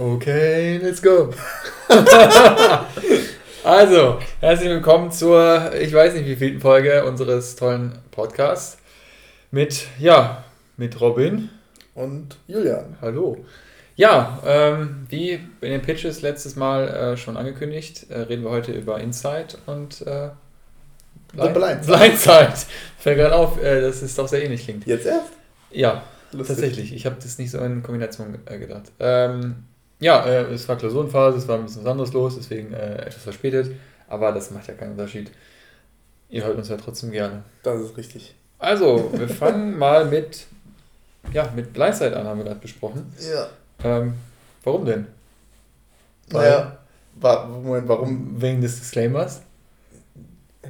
Okay, let's go. also, herzlich willkommen zur, ich weiß nicht wie vielen Folge unseres tollen Podcasts mit, ja, mit Robin. Und Julian. Hallo. Ja, ähm, wie in den Pitches letztes Mal äh, schon angekündigt, äh, reden wir heute über Insight und äh, Blind, Blindside. Blindside. Fällt gerade auf, äh, dass es doch sehr ähnlich klingt. Jetzt erst? Ja, Lustig. tatsächlich. Ich habe das nicht so in Kombination äh, gedacht. Ähm, ja, äh, es war Klausurenphase, es war ein bisschen was anderes los, deswegen etwas verspätet. Aber das macht ja keinen Unterschied. Ihr hört uns ja trotzdem gerne. Das ist richtig. Also, wir fangen mal mit, ja, mit Blindside an, haben wir gerade besprochen. Ja. Ähm, warum denn? Naja, wa Moment, warum? Wegen des Disclaimers?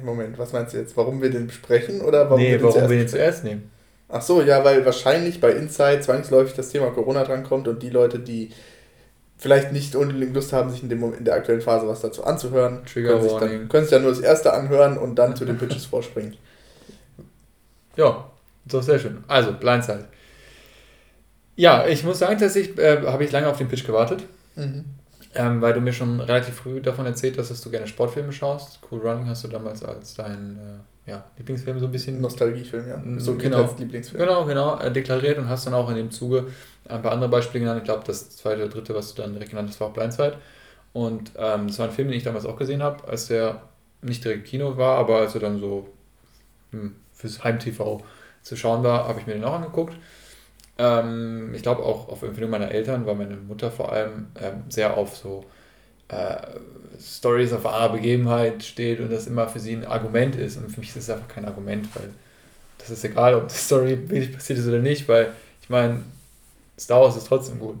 Moment, was meinst du jetzt? Warum wir den besprechen oder warum nee, wir den warum wir den zuerst nehmen? Ach so, ja, weil wahrscheinlich bei Inside zwangsläufig das Thema Corona drankommt und die Leute, die vielleicht nicht unbedingt Lust haben, sich in, dem in der aktuellen Phase was dazu anzuhören, Trigger können, sich dann, können sich ja nur das erste anhören und dann zu den Pitches vorspringen. Ja, doch sehr schön. Also, Blindside. Ja, ich muss sagen, dass ich, äh, habe ich lange auf den Pitch gewartet. Mhm. Ähm, weil du mir schon relativ früh davon erzählt hast, dass du gerne Sportfilme schaust. Cool Running hast du damals als dein äh, ja, Lieblingsfilm so ein bisschen. Nostalgiefilm, ja. So genau, Lieblingsfilm. Genau, genau, äh, deklariert und hast dann auch in dem Zuge ein paar andere Beispiele genannt. Ich glaube, das zweite oder dritte, was du dann direkt genannt hast, war auch Blindside. Und ähm, das war ein Film, den ich damals auch gesehen habe, als der nicht direkt Kino war, aber als er dann so hm, fürs Heim-TV zu schauen war, habe ich mir den auch angeguckt. Ähm, ich glaube auch auf Empfehlung meiner Eltern, weil meine Mutter vor allem ähm, sehr auf so äh, Stories auf wahrer Begebenheit steht und das immer für sie ein Argument ist. Und für mich ist es einfach kein Argument, weil das ist egal, ob die Story wirklich passiert ist oder nicht, weil ich meine, Star Wars ist trotzdem gut.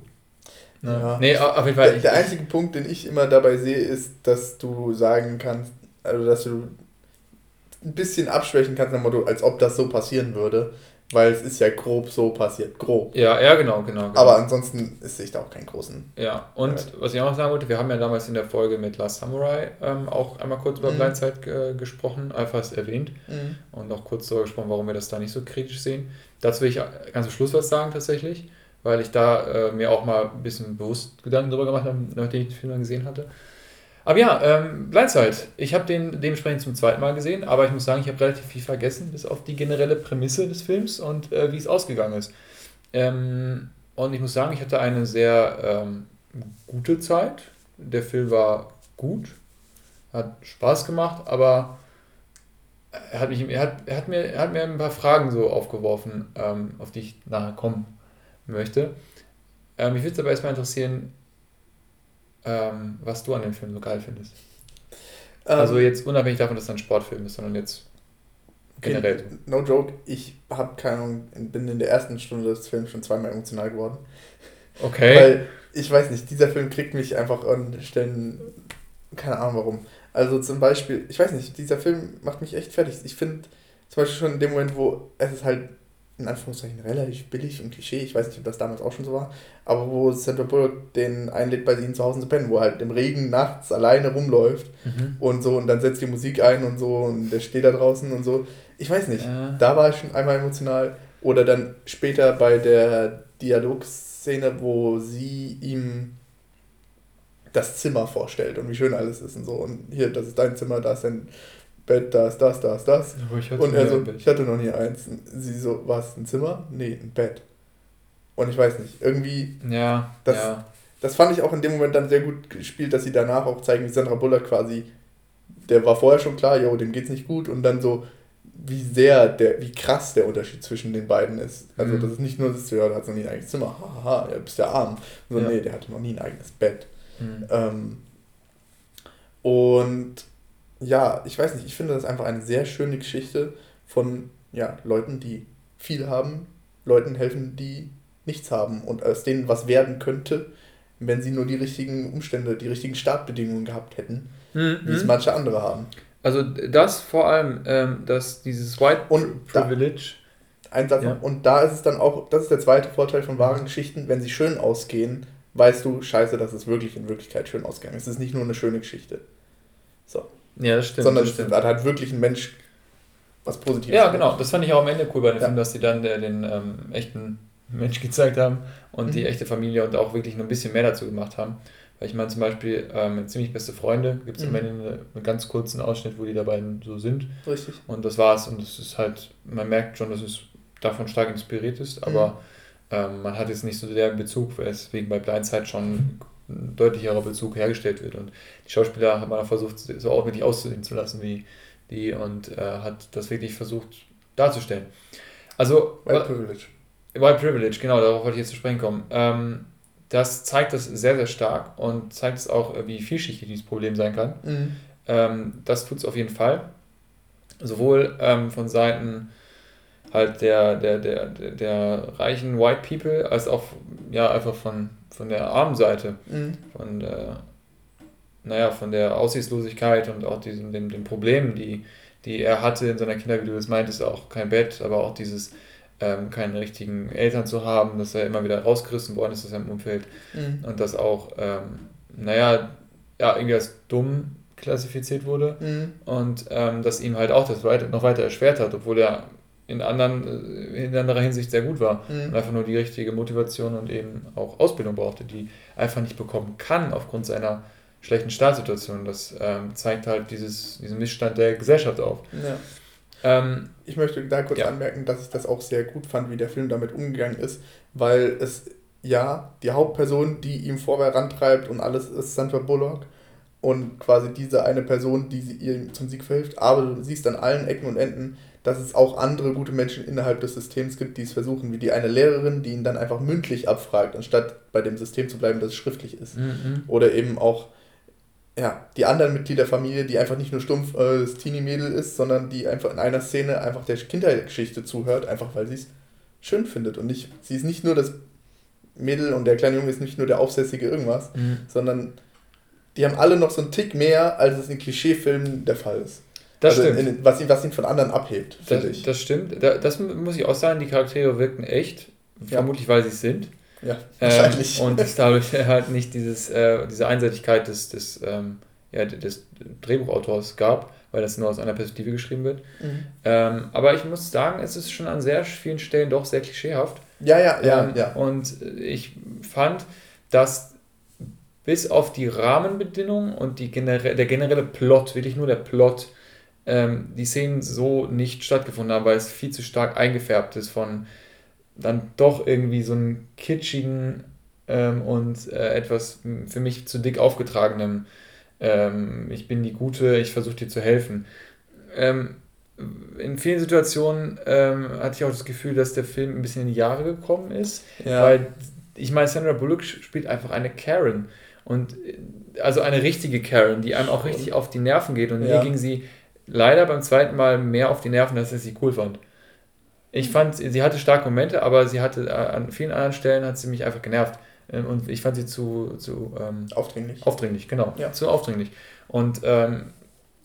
Ne? Ja. Nee, auf jeden Fall. Der, der einzige Punkt, den ich immer dabei sehe, ist, dass du sagen kannst, also dass du ein bisschen abschwächen kannst, als ob das so passieren würde. Weil es ist ja grob so passiert. Grob. Ja, ja, genau, genau. genau. Aber ansonsten ist sich da auch keinen großen. Ja, und Wert. was ich auch noch sagen wollte, wir haben ja damals in der Folge mit Last Samurai ähm, auch einmal kurz über mhm. Blindzeit äh, gesprochen, einfach erwähnt. Mhm. Und auch kurz darüber gesprochen, warum wir das da nicht so kritisch sehen. Dazu will ich ganz zum Schluss was sagen, tatsächlich. Weil ich da äh, mir auch mal ein bisschen bewusst Gedanken darüber gemacht habe, nachdem ich den Film dann gesehen hatte. Aber ja, ähm, Blindside. Ich habe den dementsprechend zum zweiten Mal gesehen, aber ich muss sagen, ich habe relativ viel vergessen, bis auf die generelle Prämisse des Films und äh, wie es ausgegangen ist. Ähm, und ich muss sagen, ich hatte eine sehr ähm, gute Zeit. Der Film war gut, hat Spaß gemacht, aber er hat, mich, er hat, er hat, mir, er hat mir ein paar Fragen so aufgeworfen, ähm, auf die ich nachher kommen möchte. Ähm, mich würde es aber erstmal interessieren, ähm, was du an dem Film so geil findest. Ähm, also jetzt unabhängig davon, dass es ein Sportfilm ist, sondern jetzt generell. Okay, no joke, ich habe keine Ahnung, bin in der ersten Stunde des Films schon zweimal emotional geworden. Okay. Weil ich weiß nicht, dieser Film kriegt mich einfach an Stellen, keine Ahnung warum. Also zum Beispiel, ich weiß nicht, dieser Film macht mich echt fertig. Ich finde zum Beispiel schon in dem Moment, wo es ist halt in Anführungszeichen relativ billig und Klischee, ich weiß nicht, ob das damals auch schon so war, aber wo Sandra Bullock den einlädt, bei ihnen zu Hause zu pennen, wo er halt im Regen nachts alleine rumläuft mhm. und so und dann setzt die Musik ein und so und der steht da draußen und so. Ich weiß nicht, ja. da war ich schon einmal emotional. Oder dann später bei der Dialogszene, wo sie ihm das Zimmer vorstellt und wie schön alles ist und so. Und hier, das ist dein Zimmer, da ist dein Bett, das, das, das, das. und er so, ich hatte noch nie eins. Sie so, was, ein Zimmer? Nee, ein Bett. Und ich weiß nicht, irgendwie. Ja. Das, ja. das fand ich auch in dem Moment dann sehr gut gespielt, dass sie danach auch zeigen, wie Sandra Bullock quasi, der war vorher schon klar, jo, dem geht's nicht gut. Und dann so, wie sehr, der, wie krass der Unterschied zwischen den beiden ist. Also, mhm. das ist nicht nur, dass du, ja, der hat noch nie ein eigenes Zimmer, haha, ja, bist ja arm. Sondern ja. nee, der hatte noch nie ein eigenes Bett. Mhm. Ähm, und ja, ich weiß nicht, ich finde das einfach eine sehr schöne Geschichte von ja, Leuten, die viel haben, Leuten helfen, die nichts haben und aus denen was werden könnte, wenn sie nur die richtigen Umstände, die richtigen Startbedingungen gehabt hätten, mhm. wie es manche andere haben. Also das vor allem, ähm, dass dieses White und Privilege. Da, ein Satz ja. Und da ist es dann auch, das ist der zweite Vorteil von wahren Geschichten, wenn sie schön ausgehen, weißt du, scheiße, dass es wirklich in Wirklichkeit schön ausgegangen ist. Es ist nicht nur eine schöne Geschichte. So. Ja, das stimmt. Sondern das stimmt. hat halt wirklich ein Mensch was Positives. Ja, genau. Das fand ich auch am Ende cool bei dem ja. Film, dass sie dann der, den ähm, echten Mensch gezeigt haben und mhm. die echte Familie und auch wirklich noch ein bisschen mehr dazu gemacht haben. Weil ich meine zum Beispiel ähm, ziemlich beste Freunde, gibt es mhm. am Ende einen ganz kurzen Ausschnitt, wo die da beiden so sind. Richtig. Und das war's. Und es ist halt, man merkt schon, dass es davon stark inspiriert ist, aber mhm. ähm, man hat jetzt nicht so der Bezug, weswegen bei Blindside schon ein deutlicherer Bezug hergestellt wird. Und die Schauspieler hat man versucht, so auch wirklich auszusehen zu lassen wie die und äh, hat das wirklich versucht darzustellen. Also. White Privilege. White Privilege, genau, darauf wollte ich jetzt zu sprechen kommen. Ähm, das zeigt das sehr, sehr stark und zeigt es auch, wie vielschichtig dieses Problem sein kann. Mhm. Ähm, das tut es auf jeden Fall. Sowohl ähm, von Seiten halt der, der, der, der, der reichen White People als auch ja, einfach von, von der armen Seite. Mhm. Von der, naja, von der Aussichtslosigkeit und auch diesen, den, den Problemen, die, die er hatte in seiner Kindheit, wie du es meintest, auch kein Bett, aber auch dieses ähm, keine richtigen Eltern zu haben, dass er immer wieder rausgerissen worden ist aus seinem Umfeld mhm. und das auch, ähm, naja, ja, irgendwie als dumm klassifiziert wurde mhm. und ähm, das ihm halt auch das noch weiter erschwert hat, obwohl er in, anderen, äh, in anderer Hinsicht sehr gut war mhm. und einfach nur die richtige Motivation und eben auch Ausbildung brauchte, die einfach nicht bekommen kann aufgrund seiner schlechten Startsituation. Das ähm, zeigt halt dieses, diesen Missstand der Gesellschaft auf. Ja. Ähm, ich möchte da kurz ja. anmerken, dass ich das auch sehr gut fand, wie der Film damit umgegangen ist, weil es ja die Hauptperson, die ihm vorher rantreibt und alles ist Sandra Bullock und quasi diese eine Person, die sie ihr zum Sieg verhilft, aber du siehst an allen Ecken und Enden, dass es auch andere gute Menschen innerhalb des Systems gibt, die es versuchen, wie die eine Lehrerin, die ihn dann einfach mündlich abfragt, anstatt bei dem System zu bleiben, dass es schriftlich ist. Mhm. Oder eben auch ja, die anderen Mitglieder der Familie, die einfach nicht nur stumpf äh, das Teenie-Mädel ist, sondern die einfach in einer Szene einfach der Kindergeschichte zuhört, einfach weil sie es schön findet. Und nicht, sie ist nicht nur das Mädel und der kleine Junge ist nicht nur der aufsässige irgendwas, mhm. sondern die haben alle noch so einen Tick mehr, als es in Klischeefilmen der Fall ist. Das also stimmt. In, was, ihn, was ihn von anderen abhebt, finde ich. Das stimmt. Das muss ich auch sagen, die Charaktere wirken echt, ja. vermutlich weil sie es sind. Ja, wahrscheinlich. Ähm, und es dadurch halt nicht dieses, äh, diese Einseitigkeit des, des, ähm, ja, des Drehbuchautors gab, weil das nur aus einer Perspektive geschrieben wird. Mhm. Ähm, aber ich muss sagen, es ist schon an sehr vielen Stellen doch sehr klischeehaft. Ja, ja, ja. Ähm, ja. Und ich fand, dass bis auf die Rahmenbedingungen und die genere der generelle Plot, wirklich nur der Plot, ähm, die Szenen so nicht stattgefunden haben, weil es viel zu stark eingefärbt ist von dann doch irgendwie so einen kitschigen ähm, und äh, etwas für mich zu dick aufgetragenem ähm, Ich bin die Gute, ich versuche dir zu helfen. Ähm, in vielen Situationen ähm, hatte ich auch das Gefühl, dass der Film ein bisschen in die Jahre gekommen ist, ja. weil ich meine, Sandra Bullock spielt einfach eine Karen und äh, also eine richtige Karen, die einem auch richtig auf die Nerven geht und ja. mir ging sie leider beim zweiten Mal mehr auf die Nerven, als ich sie cool fand. Ich fand, sie hatte starke Momente, aber sie hatte äh, an vielen anderen Stellen hat sie mich einfach genervt. Ähm, und ich fand sie zu, zu ähm, aufdringlich. Aufdringlich, genau. Ja. Zu aufdringlich. Und ähm,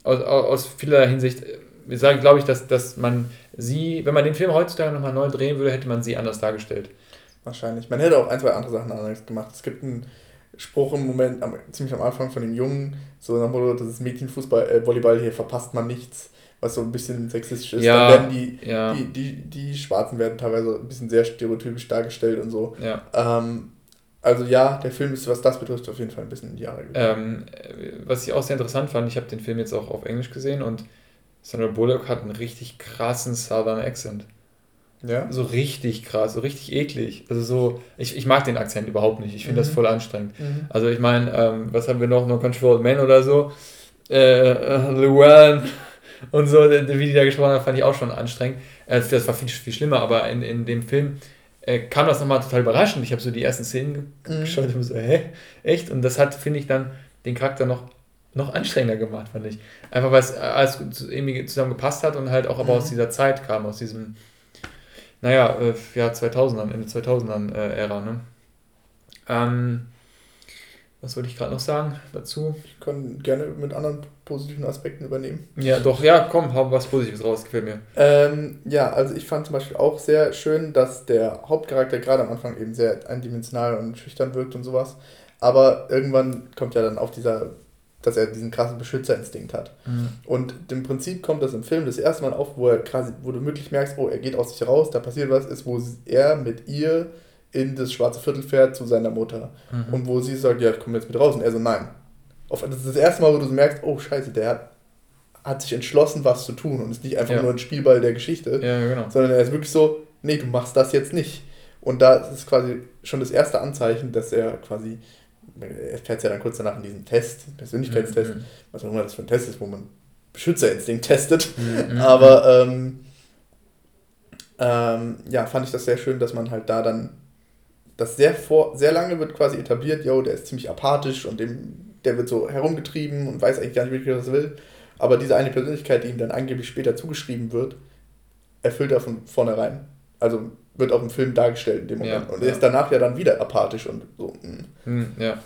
aus, aus vieler Hinsicht äh, sage, glaube ich, dass, dass man sie, wenn man den Film heutzutage nochmal neu drehen würde, hätte man sie anders dargestellt. Wahrscheinlich. Man hätte auch ein, zwei andere Sachen anders gemacht. Es gibt einen Spruch im Moment, am, ziemlich am Anfang von dem Jungen, so nach Motto, das ist Mädchenfußball, äh, Volleyball, hier verpasst man nichts was so ein bisschen sexistisch ist. Ja, dann werden die, ja. die, die, die Schwarzen werden teilweise ein bisschen sehr stereotypisch dargestellt und so. Ja. Ähm, also ja, der Film ist, was das betrifft, auf jeden Fall ein bisschen in die Jahre gekommen. Ähm, was ich auch sehr interessant fand, ich habe den Film jetzt auch auf Englisch gesehen und Sandra Bullock hat einen richtig krassen Southern Accent. Ja. So richtig krass, so richtig eklig. Also so, ich, ich mag den Akzent überhaupt nicht. Ich finde mhm. das voll anstrengend. Mhm. Also ich meine, ähm, was haben wir noch? No Control Man oder so. Äh, äh Llewellyn und so, wie die da gesprochen haben, fand ich auch schon anstrengend. Äh, das war viel, viel schlimmer, aber in, in dem Film äh, kam das nochmal total überraschend. Ich habe so die ersten Szenen mhm. geschaut und so, hä? Echt? Und das hat, finde ich, dann den Charakter noch, noch anstrengender gemacht, fand ich. Einfach weil es alles irgendwie zusammen gepasst hat und halt auch aber mhm. aus dieser Zeit kam, aus diesem, naja, äh, ja, 2000ern, Ende 2000ern äh, Ära, ne? Ähm, was wollte ich gerade noch sagen dazu? Ich kann gerne mit anderen positiven Aspekten übernehmen. Ja, doch, ja, komm, hau was Positives raus, gefällt mir. Ähm, ja, also ich fand zum Beispiel auch sehr schön, dass der Hauptcharakter gerade am Anfang eben sehr eindimensional und schüchtern wirkt und sowas. Aber irgendwann kommt ja dann auf dieser dass er diesen krassen Beschützerinstinkt hat. Mhm. Und im Prinzip kommt das im Film das erste Mal auf, wo er quasi, wo du wirklich merkst, oh, er geht aus sich raus, da passiert was, ist, wo er mit ihr in das schwarze Viertel fährt zu seiner Mutter. Mhm. Und wo sie sagt, ja, ich komme jetzt mit raus. Und er so, nein. Auf, das ist das erste Mal, wo du merkst, oh scheiße, der hat, hat sich entschlossen, was zu tun und ist nicht einfach ja. nur ein Spielball der Geschichte, ja, genau. sondern er ist wirklich so, nee, du machst das jetzt nicht. Und da ist quasi schon das erste Anzeichen, dass er quasi, er fährt ja dann kurz danach in diesen Test, Persönlichkeitstest, mhm. was auch immer das für ein Test ist, wo man Beschützerinstinkt testet. Mhm. Aber ähm, ähm, ja, fand ich das sehr schön, dass man halt da dann das sehr vor, sehr lange wird quasi etabliert, yo, der ist ziemlich apathisch und dem, der wird so herumgetrieben und weiß eigentlich gar nicht wirklich, was er will. Aber diese eine Persönlichkeit, die ihm dann angeblich später zugeschrieben wird, erfüllt er von vornherein. Also wird auch im Film dargestellt in dem Moment. Ja, und er ja. ist danach ja dann wieder apathisch und so. Hm, ja.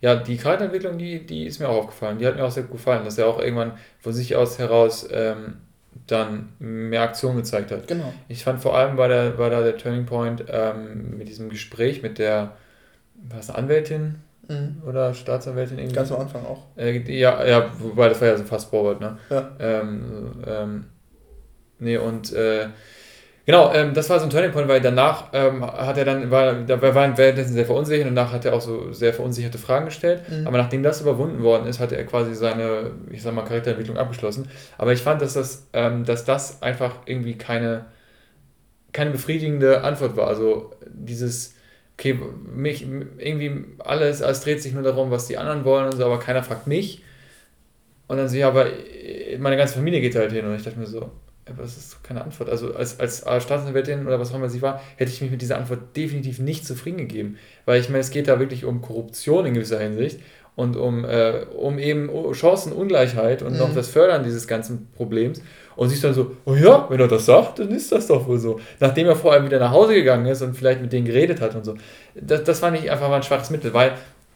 Ja, die Charakterentwicklung, die, die ist mir auch aufgefallen. Die hat mir auch sehr gut gefallen, dass er auch irgendwann von sich aus heraus ähm, dann mehr Aktion gezeigt hat. Genau. Ich fand vor allem war, der, war da der Turning Point ähm, mit diesem Gespräch mit der was Anwältin mhm. oder Staatsanwältin irgendwie. Ganz am Anfang auch. Äh, ja, ja, wobei das war ja so fast Forward, ne? Ja. Ähm, ähm, nee, und äh, Genau, ähm, das war so ein Turning Point, weil danach ähm, hat er dann, war, da war er währenddessen sehr verunsichert und danach hat er auch so sehr verunsicherte Fragen gestellt. Mhm. Aber nachdem das überwunden worden ist, hatte er quasi seine, ich sag mal, Charakterentwicklung abgeschlossen. Aber ich fand, dass das, ähm, dass das einfach irgendwie keine, keine befriedigende Antwort war. Also dieses, okay, mich, irgendwie alles, alles dreht sich nur darum, was die anderen wollen und so, aber keiner fragt mich. Und dann so, ja, aber meine ganze Familie geht halt hin. Und ich dachte mir so, aber das ist keine Antwort. Also als, als Staatsanwältin oder was auch immer sie war, hätte ich mich mit dieser Antwort definitiv nicht zufrieden gegeben. Weil ich meine, es geht da wirklich um Korruption in gewisser Hinsicht und um, äh, um eben Chancenungleichheit und mhm. noch das Fördern dieses ganzen Problems. Und sie ist dann so, oh ja, wenn er das sagt, dann ist das doch wohl so. Nachdem er vor allem wieder nach Hause gegangen ist und vielleicht mit denen geredet hat und so. Das, das fand ich einfach mal ein schwaches Mittel, weil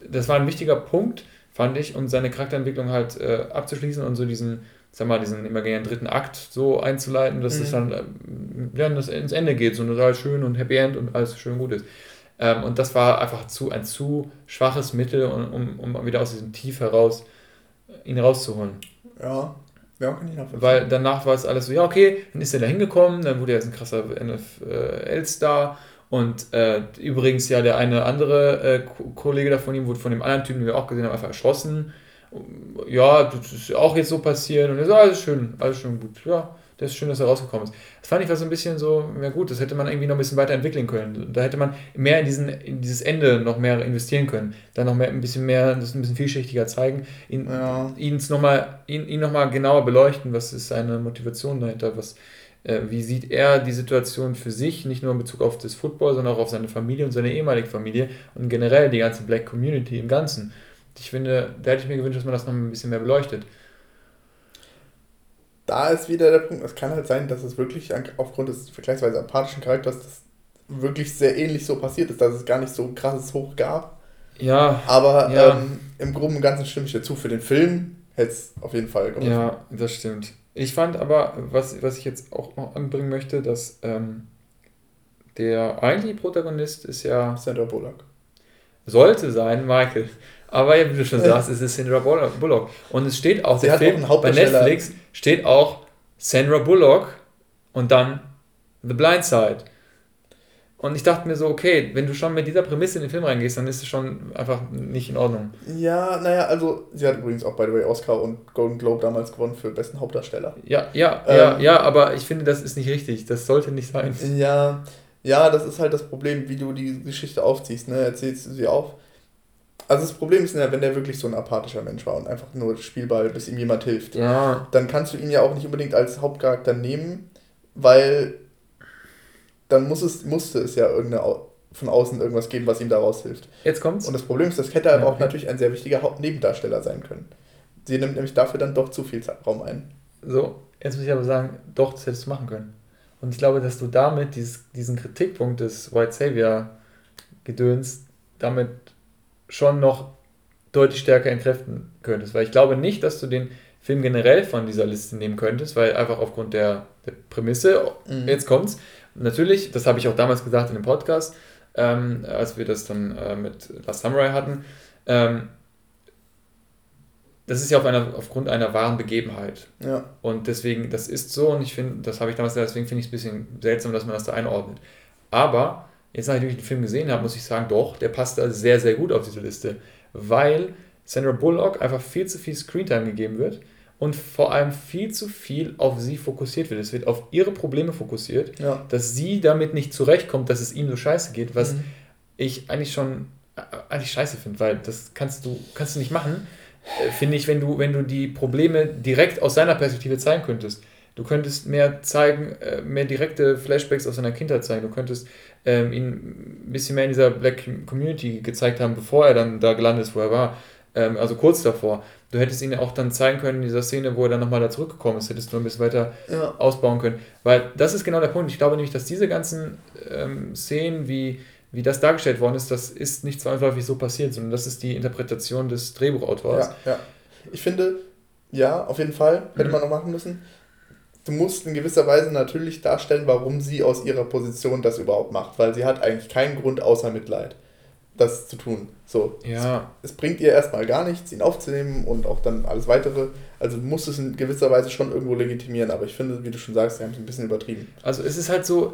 das war ein wichtiger Punkt, fand ich, um seine Charakterentwicklung halt äh, abzuschließen und so diesen sag mal, diesen imaginären dritten Akt so einzuleiten, dass mhm. es dann äh, ja, das ins Ende geht, so total schön und Happy End und alles schön gut ist. Ähm, und das war einfach zu, ein zu schwaches Mittel, um, um wieder aus diesem Tief heraus äh, ihn rauszuholen. Ja, ja, kann ich nachvollziehen. Weil danach war es alles so, ja, okay, dann ist er da hingekommen, dann wurde er jetzt ein krasser NFL-Star. Und äh, übrigens, ja, der eine andere äh, Kollege da von ihm wurde von dem anderen Typen, den wir auch gesehen haben, einfach erschossen ja, das ist auch jetzt so passiert und er so, alles schön, alles schön gut. Ja, das ist schön, dass er rausgekommen ist. Das fand ich war so ein bisschen so, ja gut, das hätte man irgendwie noch ein bisschen weiterentwickeln können. Da hätte man mehr in, diesen, in dieses Ende noch mehr investieren können. Dann noch mehr, ein bisschen mehr, das ein bisschen vielschichtiger zeigen, ihn, ja. ihns noch mal, ihn, ihn nochmal genauer beleuchten, was ist seine Motivation dahinter, was, äh, wie sieht er die Situation für sich, nicht nur in Bezug auf das Football, sondern auch auf seine Familie und seine ehemalige Familie und generell die ganze Black Community im Ganzen. Ich finde, da hätte ich mir gewünscht, dass man das noch ein bisschen mehr beleuchtet. Da ist wieder der Punkt, es kann halt sein, dass es wirklich aufgrund des vergleichsweise apathischen Charakters das wirklich sehr ähnlich so passiert ist, dass es gar nicht so ein krasses Hoch gab. Ja. Aber ja. Ähm, im Groben und Ganzen stimme ich dazu. Für den Film hätte es auf jeden Fall geholfen. Ja, das stimmt. Ich fand aber, was, was ich jetzt auch noch anbringen möchte, dass ähm, der eigentliche Protagonist ist ja. Sandra Bullock. Sollte sein, Michael. Aber ja, wie du schon sagst, es ist Sandra Bullock. Und es steht auch, Sie der Film auch bei Netflix steht auch Sandra Bullock und dann The Blind Side. Und ich dachte mir so, okay, wenn du schon mit dieser Prämisse in den Film reingehst, dann ist es schon einfach nicht in Ordnung. Ja, naja, also sie hat übrigens auch, by the way, Oscar und Golden Globe damals gewonnen für besten Hauptdarsteller. Ja, ja, ähm, ja, ja, aber ich finde, das ist nicht richtig. Das sollte nicht sein. Ja, ja, das ist halt das Problem, wie du die Geschichte aufziehst. Ne? Erzählst du sie auf also das Problem ist ja, wenn der wirklich so ein apathischer Mensch war und einfach nur Spielball, bis ihm jemand hilft, ja. dann kannst du ihn ja auch nicht unbedingt als Hauptcharakter nehmen, weil dann muss es, musste es ja irgendeine von außen irgendwas geben, was ihm daraus hilft. Jetzt kommt's. Und das Problem ist, das hätte ja, aber okay. auch natürlich ein sehr wichtiger Hauptnebendarsteller sein können. Sie nimmt nämlich dafür dann doch zu viel Raum ein. So, jetzt muss ich aber sagen, doch, das hättest du machen können. Und ich glaube, dass du damit dieses, diesen Kritikpunkt des White Savior Gedöns damit schon noch deutlich stärker entkräften könntest. Weil ich glaube nicht, dass du den Film generell von dieser Liste nehmen könntest, weil einfach aufgrund der, der Prämisse, mhm. jetzt kommt's, natürlich, das habe ich auch damals gesagt in dem Podcast, ähm, als wir das dann äh, mit Last Samurai hatten, ähm, das ist ja auf einer, aufgrund einer wahren Begebenheit. Ja. Und deswegen, das ist so und ich finde, das habe ich damals, deswegen finde ich es ein bisschen seltsam, dass man das da einordnet. Aber, jetzt nachdem ich den Film gesehen habe, muss ich sagen, doch, der passt da sehr, sehr gut auf diese Liste. Weil Sandra Bullock einfach viel zu viel Screentime gegeben wird und vor allem viel zu viel auf sie fokussiert wird. Es wird auf ihre Probleme fokussiert, ja. dass sie damit nicht zurechtkommt, dass es ihm so scheiße geht, was mhm. ich eigentlich schon äh, eigentlich scheiße finde, weil das kannst du, kannst du nicht machen äh, finde ich, wenn du, wenn du die Probleme direkt aus seiner Perspektive zeigen könntest. Du könntest mehr zeigen, äh, mehr direkte Flashbacks aus seiner Kindheit zeigen. Du könntest ähm, ihn ein bisschen mehr in dieser Black Community gezeigt haben, bevor er dann da gelandet ist, wo er war. Ähm, also kurz davor. Du hättest ihn auch dann zeigen können in dieser Szene, wo er dann nochmal da zurückgekommen ist, hättest du ein bisschen weiter ja. ausbauen können. Weil das ist genau der Punkt. Ich glaube nämlich, dass diese ganzen ähm, Szenen wie wie das dargestellt worden ist, das ist nicht zwangsläufig so passiert, sondern das ist die Interpretation des Drehbuchautors. Ja, ja. Ich finde, ja, auf jeden Fall hätte mhm. man noch machen müssen. Du musst in gewisser Weise natürlich darstellen, warum sie aus ihrer Position das überhaupt macht, weil sie hat eigentlich keinen Grund außer Mitleid das zu tun. So. Ja. Es, es, bringt ihr erstmal gar nichts, ihn aufzunehmen und auch dann alles weitere. Also du musst es in gewisser Weise schon irgendwo legitimieren, aber ich finde, wie du schon sagst, sie haben es ein bisschen übertrieben. Also es ist halt so,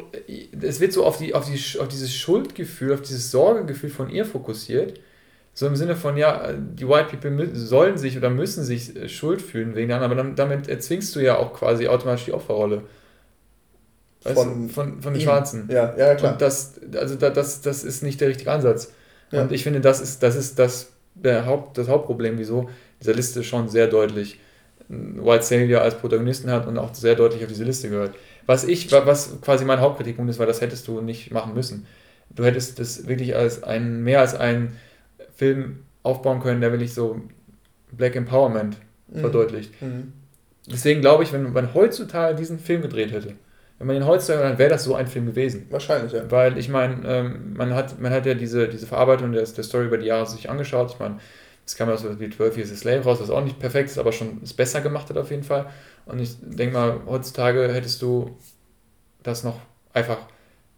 es wird so auf, die, auf, die, auf dieses Schuldgefühl, auf dieses Sorgegefühl von ihr fokussiert. So im Sinne von, ja, die White People sollen sich oder müssen sich äh, schuld fühlen wegen der anderen, aber damit erzwingst du ja auch quasi automatisch die Opferrolle. Weißt von, du, von, von den ihm. Schwarzen. Ja, ja, klar. Und das, also das, das ist nicht der richtige Ansatz. Ja. Und ich finde, das ist das, ist das, der Haupt, das Hauptproblem, wieso diese Liste schon sehr deutlich White Savior als Protagonisten hat und auch sehr deutlich auf diese Liste gehört. Was ich, was quasi mein Hauptkritikpunkt ist, weil das hättest du nicht machen müssen. Du hättest das wirklich als ein, mehr als einen Film aufbauen können, der wirklich so Black Empowerment mhm. verdeutlicht. Mhm. Deswegen glaube ich, wenn man heutzutage diesen Film gedreht hätte, wenn man ihn heutzutage, dann wäre das so ein Film gewesen. Wahrscheinlich, ja. Weil ich meine, ähm, man, hat, man hat ja diese, diese Verarbeitung der, der Story über die Jahre sich angeschaut. Ich meine, es kam ja so wie 12 Years a Slave raus, was auch nicht perfekt ist, aber schon es besser gemacht hat auf jeden Fall. Und ich denke mal, heutzutage hättest du das noch einfach,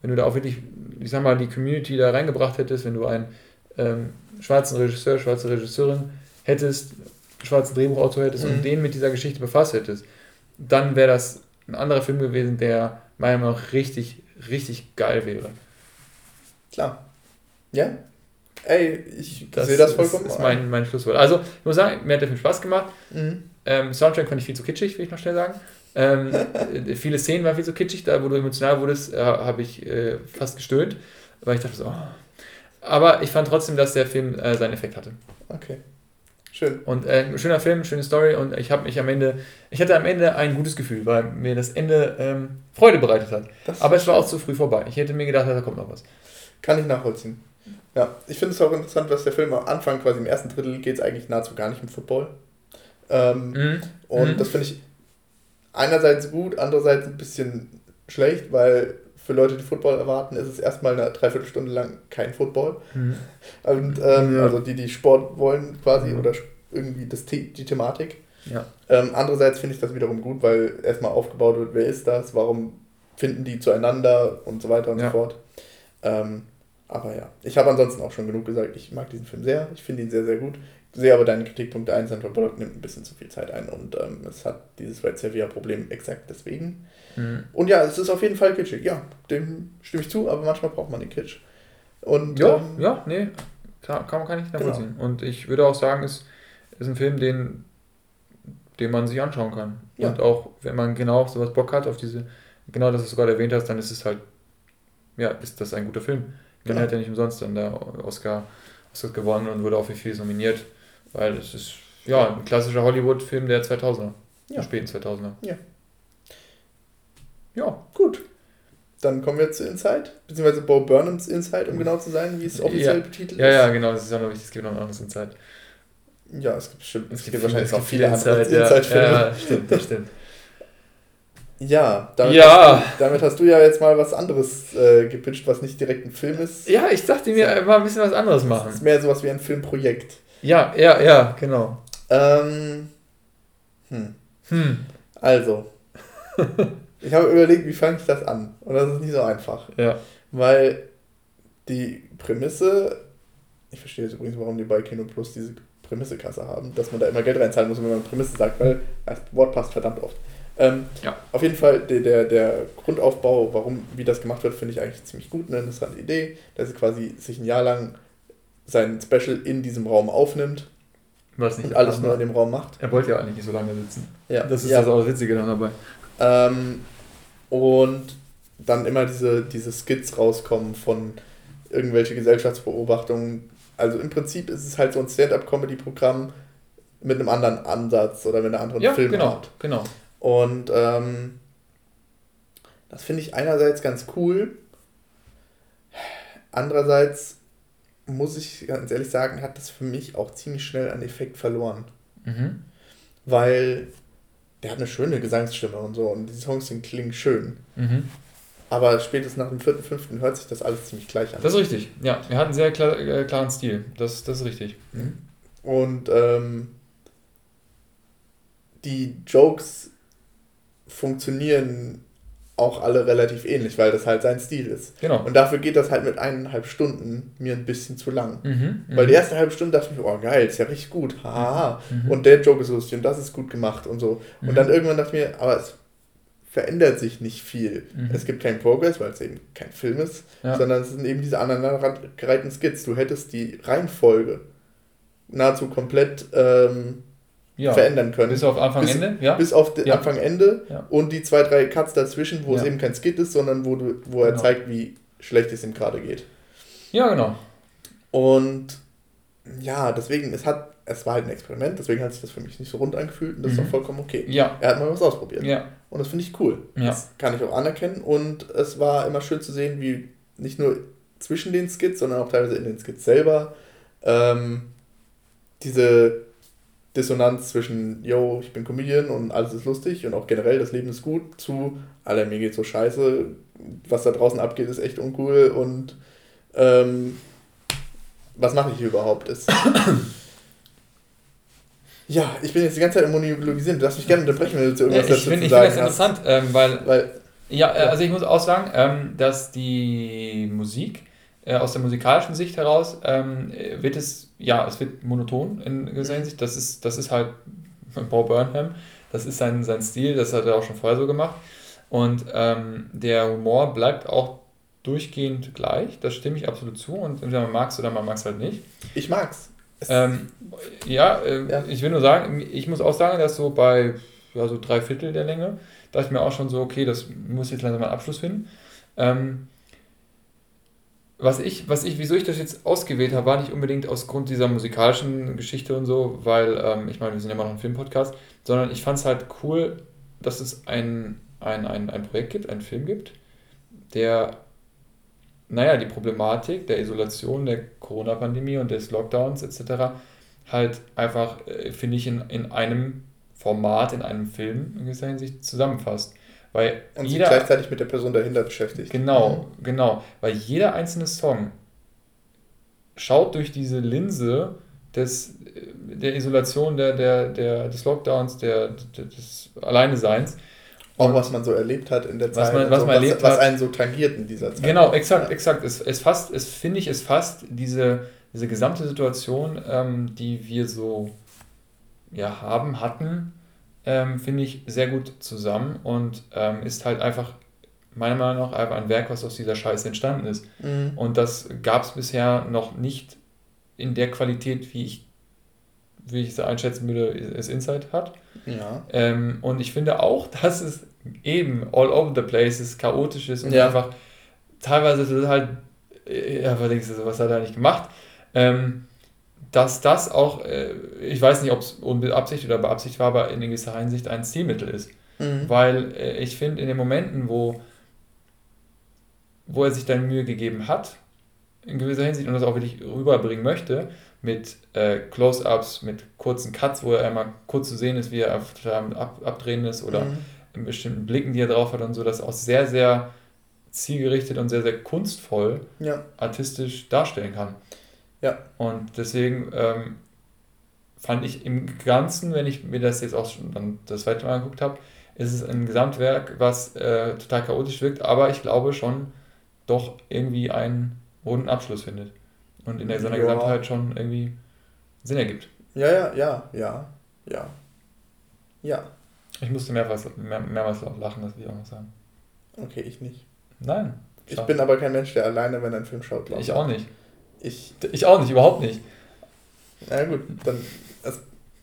wenn du da auch wirklich, ich sag mal, die Community da reingebracht hättest, wenn du einen ähm, schwarzen Regisseur, schwarze Regisseurin hättest, schwarzen Drehbuchautor hättest mhm. und den mit dieser Geschichte befasst hättest, dann wäre das ein anderer Film gewesen, der meiner Meinung nach richtig, richtig geil wäre. Klar. Ja. Ey, ich das sehe das vollkommen. Das ist mein, mein Schlusswort. Also, ich muss sagen, mir hat der Film Spaß gemacht. Mhm. Ähm, Soundtrack fand ich viel zu kitschig, will ich noch schnell sagen. Ähm, viele Szenen waren viel zu kitschig, da wo du emotional wurdest, äh, habe ich äh, fast gestöhnt, weil ich dachte so, oh. Aber ich fand trotzdem, dass der Film äh, seinen Effekt hatte. Okay. Schön. Und äh, schöner Film, schöne Story und ich habe mich am Ende, ich hatte am Ende ein gutes Gefühl, weil mir das Ende ähm, Freude bereitet hat. Das Aber es war auch zu früh vorbei. Ich hätte mir gedacht, da kommt noch was. Kann ich nachvollziehen. Ja, ich finde es auch interessant, dass der Film am Anfang, quasi im ersten Drittel, geht es eigentlich nahezu gar nicht um Football. Ähm, mhm. Und mhm. das finde ich einerseits gut, andererseits ein bisschen schlecht, weil für Leute, die Football erwarten, ist es erstmal eine Dreiviertelstunde lang kein Football. Mhm. Und ähm, ja. also die, die Sport wollen quasi mhm. oder irgendwie das, die Thematik. Ja. Ähm, andererseits finde ich das wiederum gut, weil erstmal aufgebaut wird, wer ist das, warum finden die zueinander und so weiter und ja. so fort. Ähm, aber ja, ich habe ansonsten auch schon genug gesagt, ich mag diesen Film sehr, ich finde ihn sehr, sehr gut. Sehe aber deine Kritikpunkte ein, Sandra Bullock nimmt ein bisschen zu viel Zeit ein und ähm, es hat dieses Red Sevilla-Problem exakt deswegen. Mhm. Und ja, es ist auf jeden Fall kitschig, ja, dem stimme ich zu, aber manchmal braucht man den Kitsch. Und, ja, ähm, ja, nee, kann, kann, kann ich nachvollziehen. Genau. Und ich würde auch sagen, es ist ein Film, den, den man sich anschauen kann. Ja. Und auch, wenn man genau auf sowas Bock hat, auf diese, genau das du gerade erwähnt hast, dann ist es halt, ja, ist das ein guter Film. Genau. Man hat ja nicht umsonst dann der Oscar, Oscar gewonnen und wurde auch für viel nominiert, weil es ist, ja, ein klassischer Hollywood-Film der 2000er, ja. der späten 2000er. Ja. Ja, gut. Dann kommen wir zu Inside, beziehungsweise Bo Burnhams Inside, um genau zu sein, wie es offiziell ja. betitelt ja, ist. Ja, ja, genau, das ist auch noch wichtig, es gibt noch ein anderes Inside. Ja, es gibt bestimmt, es, es gibt, wahrscheinlich noch viele andere Inside-Filme. Ja, ja, stimmt, das stimmt. Ja, damit, ja. Hast du, damit hast du ja jetzt mal was anderes äh, gepitcht, was nicht direkt ein Film ist. Ja, ich dachte mir mal ein bisschen was anderes machen. Das ist mehr sowas wie ein Filmprojekt. Ja, ja, ja, genau. Ähm, hm. Hm. Also, ich habe überlegt, wie fange ich das an? Und das ist nicht so einfach. Ja. Weil die Prämisse, ich verstehe jetzt übrigens, warum die bei Kino Plus diese Prämissekasse haben, dass man da immer Geld reinzahlen muss, wenn man Prämisse sagt, weil das Wort passt verdammt oft. Ähm, ja. Auf jeden Fall, der, der, der Grundaufbau, warum, wie das gemacht wird, finde ich eigentlich ziemlich gut, eine interessante Idee, dass er quasi sich ein Jahr lang sein Special in diesem Raum aufnimmt Was nicht und alles nur in dem Raum macht. Er wollte ja eigentlich nicht so lange sitzen. Ja. Das ist ja. das auch Witzige dann dabei. Ähm, und dann immer diese, diese Skits rauskommen von irgendwelche Gesellschaftsbeobachtungen. Also im Prinzip ist es halt so ein Stand-up-Comedy-Programm mit einem anderen Ansatz oder mit einer anderen ja, Filmart. Genau, genau. Und ähm, das finde ich einerseits ganz cool. Andererseits muss ich ganz ehrlich sagen, hat das für mich auch ziemlich schnell an Effekt verloren. Mhm. Weil der hat eine schöne Gesangsstimme und so und die Songs sind, klingen schön. Mhm. Aber spätestens nach dem vierten, fünften hört sich das alles ziemlich gleich an. Das ist richtig, ja. Er hat einen sehr klar, äh, klaren Stil. Das, das ist richtig. Mhm. Und ähm, die Jokes funktionieren auch alle relativ ähnlich, weil das halt sein Stil ist. Genau. Und dafür geht das halt mit eineinhalb Stunden mir ein bisschen zu lang. Mhm, weil die mhm. erste halbe Stunde dachte ich mir, oh geil, ist ja richtig gut. Haha. Mhm. Und der Joke ist lustig und das ist gut gemacht und so. Mhm. Und dann irgendwann dachte ich mir, aber es verändert sich nicht viel. Mhm. Es gibt keinen Progress, weil es eben kein Film ist, ja. sondern es sind eben diese aneinandergereihten Skits. Du hättest die Reihenfolge nahezu komplett ähm, ja. verändern können. Bis auf Anfang, bis, Ende? Ja. Bis auf ja. Anfang, Ende ja. und die zwei, drei Cuts dazwischen, wo es eben kein Skit ist, sondern wo, du, wo er genau. zeigt, wie schlecht es ihm gerade geht. Ja, genau. Und ja, deswegen, es hat, es war halt ein Experiment, deswegen hat sich das für mich nicht so rund angefühlt und das mhm. ist auch vollkommen okay. Ja. Er hat mal was ausprobiert. Ja. Und das finde ich cool. Ja. Das kann ich auch anerkennen und es war immer schön zu sehen, wie nicht nur zwischen den Skits, sondern auch teilweise in den Skits selber ähm, diese Dissonanz zwischen, yo, ich bin Comedian und alles ist lustig und auch generell das Leben ist gut, zu, Alter, mir geht so scheiße, was da draußen abgeht, ist echt uncool und ähm, was mache ich hier überhaupt? Ist, ja, ich bin jetzt die ganze Zeit im Monologisieren, du darfst mich gerne unterbrechen, wenn du zu irgendwas ich dazu find, Ich finde das interessant, ähm, weil, weil ja, äh, also ich muss auch sagen, ähm, dass die Musik äh, aus der musikalischen Sicht heraus ähm, wird es, ja, es wird monoton in gewisser Hinsicht. Das ist, das ist halt Paul Burnham, das ist sein, sein Stil, das hat er auch schon vorher so gemacht. Und ähm, der Humor bleibt auch durchgehend gleich, das stimme ich absolut zu. Und entweder man mag es oder man mag es halt nicht. Ich mag's. Ähm, ja, äh, ja, ich will nur sagen, ich muss auch sagen, dass so bei ja, so drei Viertel der Länge, dachte ich mir auch schon so, okay, das muss jetzt langsam mal einen Abschluss finden. Ähm, was ich, was ich, wieso ich das jetzt ausgewählt habe, war nicht unbedingt aus Grund dieser musikalischen Geschichte und so, weil, ähm, ich meine, wir sind ja immer noch ein Filmpodcast, sondern ich fand es halt cool, dass es ein, ein, ein, ein Projekt gibt, einen Film gibt, der, naja, die Problematik der Isolation, der Corona-Pandemie und des Lockdowns etc. halt einfach, äh, finde ich, in, in einem Format, in einem Film in gewisser Hinsicht zusammenfasst. Weil und jeder, sich gleichzeitig mit der Person dahinter beschäftigt. Genau, mhm. genau. Weil jeder einzelne Song schaut durch diese Linse des, der Isolation, der, der, der, des Lockdowns, der, des Alleineseins. Auch was man so erlebt hat in der Zeit. Man, was, so, man erlebt was, was einen so tangiert in dieser Zeit. Genau, exakt, ja. exakt. Es, es, fasst, es finde ich, es fasst diese, diese gesamte Situation, ähm, die wir so ja, haben, hatten, ähm, finde ich, sehr gut zusammen und ähm, ist halt einfach meiner Meinung nach einfach ein Werk, was aus dieser Scheiße entstanden ist. Mhm. Und das gab es bisher noch nicht in der Qualität, wie ich, wie ich es einschätzen würde, es Inside hat. Ja. Ähm, und ich finde auch, dass es eben all over the place ist, chaotisch ist und ja. einfach teilweise halt, ja, was was hat er eigentlich gemacht? Ähm, dass das auch, äh, ich weiß nicht, ob es unbeabsichtigt oder beabsichtigt war, aber in gewisser Hinsicht ein Zielmittel ist. Mhm. Weil äh, ich finde, in den Momenten, wo, wo er sich dann Mühe gegeben hat, in gewisser Hinsicht und das auch wirklich rüberbringen möchte, mit äh, Close-Ups, mit kurzen Cuts, wo er einmal kurz zu sehen ist, wie er ab, abdrehen ist oder mhm. in bestimmten Blicken, die er drauf hat und so, das auch sehr, sehr zielgerichtet und sehr, sehr kunstvoll ja. artistisch darstellen kann. Ja. Und deswegen ähm, fand ich im Ganzen, wenn ich mir das jetzt auch schon dann das zweite Mal angeguckt habe, ist es ein Gesamtwerk, was äh, total chaotisch wirkt, aber ich glaube schon doch irgendwie einen runden Abschluss findet. Und in seiner ja. Gesamtheit schon irgendwie Sinn ergibt. Ja, ja, ja, ja, ja. Ja. Ich musste mehrmals, mehr, mehrmals lachen, das will ich auch noch sagen. Okay, ich nicht. Nein. Ich bin aber kein Mensch, der alleine, wenn er einen Film schaut, lacht. Ich auch nicht. Ich, ich auch nicht, überhaupt nicht. Na gut, dann. Es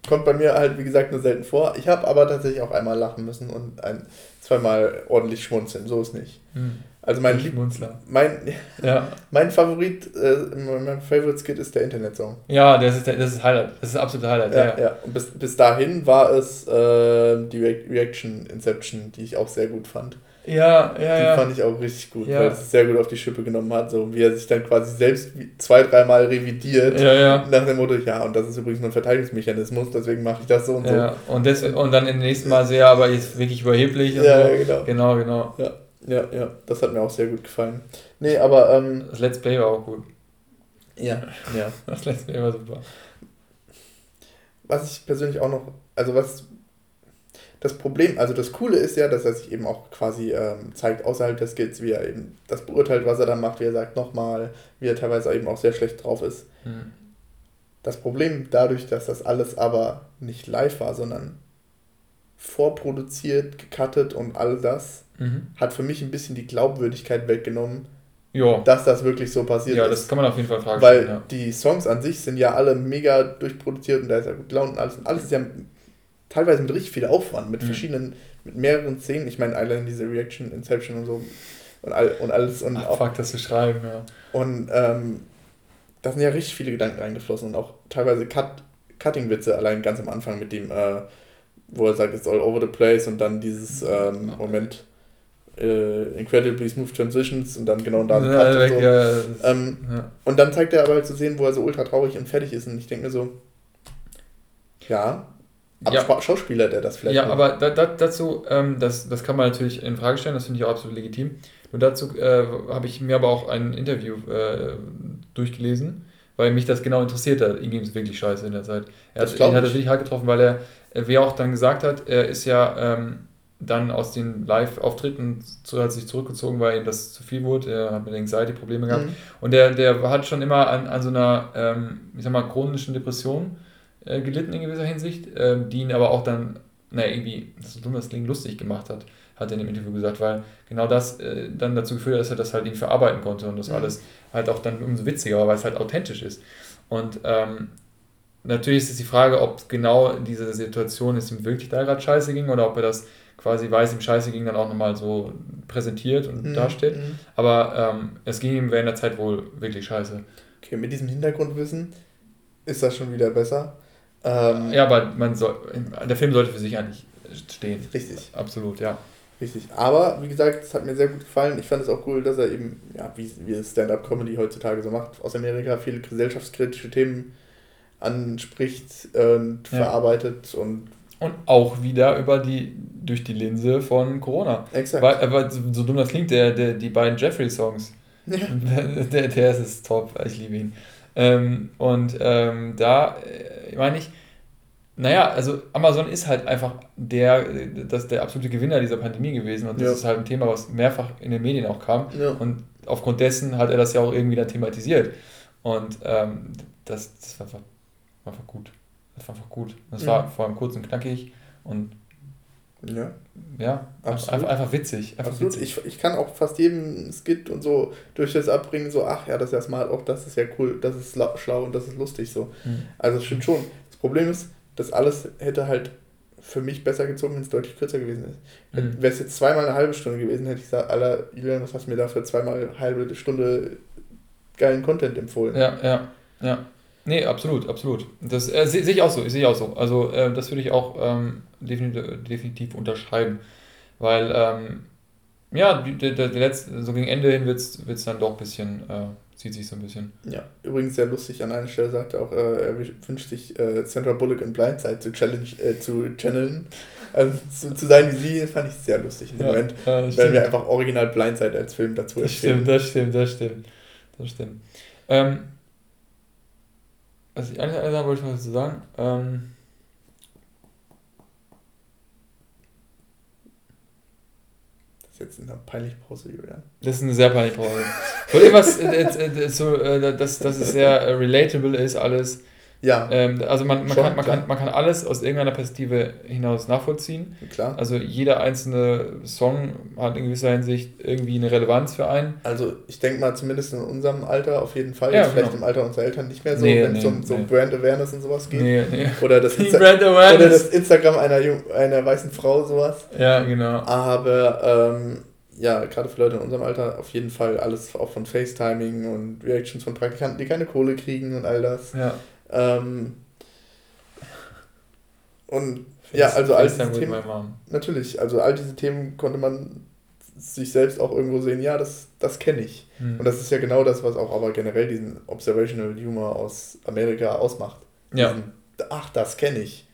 kommt bei mir halt, wie gesagt, nur selten vor. Ich habe aber tatsächlich auch einmal lachen müssen und ein, zweimal ordentlich schmunzeln. So ist nicht. Hm. Also mein Schmunzler. Mein, ja. mein Favorit, äh, mein Favorite Skit ist der Internetsong. Ja, das ist, das ist Highlight. Das ist absolute Highlight. Ja, ja. ja. Und bis, bis dahin war es äh, die Reaction Inception, die ich auch sehr gut fand. Ja, ja, die ja. fand ich auch richtig gut, ja. weil es sehr gut auf die Schippe genommen hat, so wie er sich dann quasi selbst zwei, dreimal revidiert ja, ja. nach dem Motto, ja, und das ist übrigens nur ein Verteidigungsmechanismus, deswegen mache ich das so und ja. so. Und, das, und dann im nächsten Mal sehr, aber jetzt wirklich überheblich. ja, so. genau. Genau, genau. Ja. ja, ja, das hat mir auch sehr gut gefallen. Nee, aber... Ähm, das Let's Play war auch gut. Ja. Ja, das Let's Play war super. Was ich persönlich auch noch, also was das Problem, also das Coole ist ja, dass er sich eben auch quasi ähm, zeigt außerhalb des Skills, wie er eben das beurteilt, was er dann macht, wie er sagt nochmal, wie er teilweise eben auch sehr schlecht drauf ist. Mhm. Das Problem dadurch, dass das alles aber nicht live war, sondern vorproduziert, gecuttet und all das, mhm. hat für mich ein bisschen die Glaubwürdigkeit weggenommen, jo. dass das wirklich so passiert ja, ist. Ja, das kann man auf jeden Fall fragen. Weil ja. die Songs an sich sind ja alle mega durchproduziert und da ist ja gut gelaunt und alles. Und alles ist ja teilweise mit richtig viel Aufwand, mit mhm. verschiedenen, mit mehreren Szenen. Ich meine, allein diese Reaction, Inception und so und, all, und alles. Und Ach, auch, fuck, das zu schreiben, ja. Und ähm, da sind ja richtig viele Gedanken reingeflossen und auch teilweise Cut, Cutting-Witze allein ganz am Anfang mit dem, äh, wo er sagt, it's all over the place und dann dieses ähm, Moment, äh, incredibly smooth transitions und dann genau da ja, und, so. ja, ähm, ja. und dann zeigt er aber halt zu sehen, wo er so ultra traurig und fertig ist und ich denke mir so, ja, aber ja. Schauspieler, der das vielleicht. Ja, macht. aber da, da, dazu, ähm, das, das kann man natürlich in Frage stellen, das finde ich auch absolut legitim. Und dazu äh, habe ich mir aber auch ein Interview äh, durchgelesen, weil mich das genau interessiert hat. Ihm ging es wirklich scheiße in der Zeit. Er hat, ihn hat das wirklich hart getroffen, weil er, wie er auch dann gesagt hat, er ist ja ähm, dann aus den Live-Auftritten zu, hat sich zurückgezogen, weil ihm das zu viel wurde. Er hat mit Anxiety-Probleme gehabt. Mhm. Und der, der hat schon immer an, an so einer, ähm, ich sag mal, chronischen Depression äh, gelitten in gewisser Hinsicht, äh, die ihn aber auch dann, naja, irgendwie, das ist dumm, das klingt lustig gemacht hat, hat er in dem Interview gesagt, weil genau das äh, dann dazu geführt hat, dass er das halt irgendwie verarbeiten konnte und das mhm. alles halt auch dann umso witziger weil es halt authentisch ist. Und ähm, natürlich ist es die Frage, ob genau diese Situation es ihm wirklich da gerade scheiße ging oder ob er das quasi, weil es ihm scheiße ging, dann auch nochmal so präsentiert und mhm. darstellt. Mhm. Aber ähm, es ging ihm während der Zeit wohl wirklich scheiße. Okay, mit diesem Hintergrundwissen ist das schon wieder besser. Ähm, ja, aber man soll, der Film sollte für sich eigentlich stehen. Richtig. Absolut, ja. Richtig. Aber wie gesagt, es hat mir sehr gut gefallen. Ich fand es auch cool, dass er eben, ja, wie, wie Stand-up-Comedy heutzutage so macht, aus Amerika viele gesellschaftskritische Themen anspricht und ja. verarbeitet und. Und auch wieder über die, durch die Linse von Corona. Exakt. Weil, aber so, so dumm das klingt, der, der, die beiden Jeffrey-Songs. Ja. Der, der ist top, ich liebe ihn. Ähm, und ähm, da äh, meine ich, naja, also Amazon ist halt einfach der, das, der absolute Gewinner dieser Pandemie gewesen und das ja. ist halt ein Thema, was mehrfach in den Medien auch kam ja. und aufgrund dessen hat er das ja auch irgendwie dann thematisiert und ähm, das, das war einfach, war einfach gut. Das war einfach gut. Das ja. war vor allem kurz und knackig und ja. Ja, Absolut. Einfach, einfach witzig. Einfach Absolut. Witzig. Ich, ich kann auch fast jedem Skit und so durch das Abbringen so, ach ja, das ist ja smart, auch das ist ja cool, das ist schlau und das ist lustig so. Mhm. Also es stimmt schon. Das Problem ist, das alles hätte halt für mich besser gezogen, wenn es deutlich kürzer gewesen ist. Mhm. Wäre es jetzt zweimal eine halbe Stunde gewesen, hätte ich gesagt, aller Julian, was hast du mir da für zweimal eine halbe Stunde geilen Content empfohlen? Ja, ja, ja. Nee, absolut, absolut. Das äh, sehe seh ich auch so, sehe ich auch so. Also äh, das würde ich auch ähm, definitiv, definitiv unterschreiben. Weil, ähm, ja, der, der, der letzte, so gegen Ende hin wird es dann doch ein bisschen, äh, zieht sich so ein bisschen. Ja, übrigens sehr lustig, an einer Stelle sagt er auch, äh, er wünscht sich äh, Sandra Bullock in Blindside zu, challenge, äh, zu channeln. Also zu, zu sein wie sie, fand ich sehr lustig dem ja, Moment. Ja, weil wir einfach original Blindside als Film dazu das Stimmt, das stimmt, das stimmt. Das stimmt. Ähm, was ich eigentlich sagen wollte, ich was zu sagen. Ähm, das ist jetzt eine peinliche Pause, Julian. Das ist eine sehr peinliche Pause. Wollt ihr was, äh, äh, so, äh, dass, dass es sehr äh, relatable ist, alles. Ja. Ähm, also man, man, Schon, kann, man, kann, man kann alles aus irgendeiner Perspektive hinaus nachvollziehen. Klar. Also jeder einzelne Song hat in gewisser Hinsicht irgendwie eine Relevanz für einen. Also ich denke mal, zumindest in unserem Alter auf jeden Fall. Ja, Jetzt vielleicht genau. im Alter unserer Eltern nicht mehr so, nee, wenn es nee, um so nee. Brand Awareness und sowas geht. Nee, nee. Oder, das Awareness. oder das Instagram einer, einer weißen Frau, sowas. Ja, genau. Aber ähm, ja, gerade für Leute in unserem Alter auf jeden Fall alles auch von FaceTiming und Reactions von Praktikanten, die keine Kohle kriegen und all das. Ja. Ähm, und Face, ja, also all diese Themen, natürlich, also all diese Themen konnte man sich selbst auch irgendwo sehen, ja, das, das kenne ich. Mhm. Und das ist ja genau das, was auch aber generell diesen Observational Humor aus Amerika ausmacht. Ja. Diesen, ach, das kenne ich.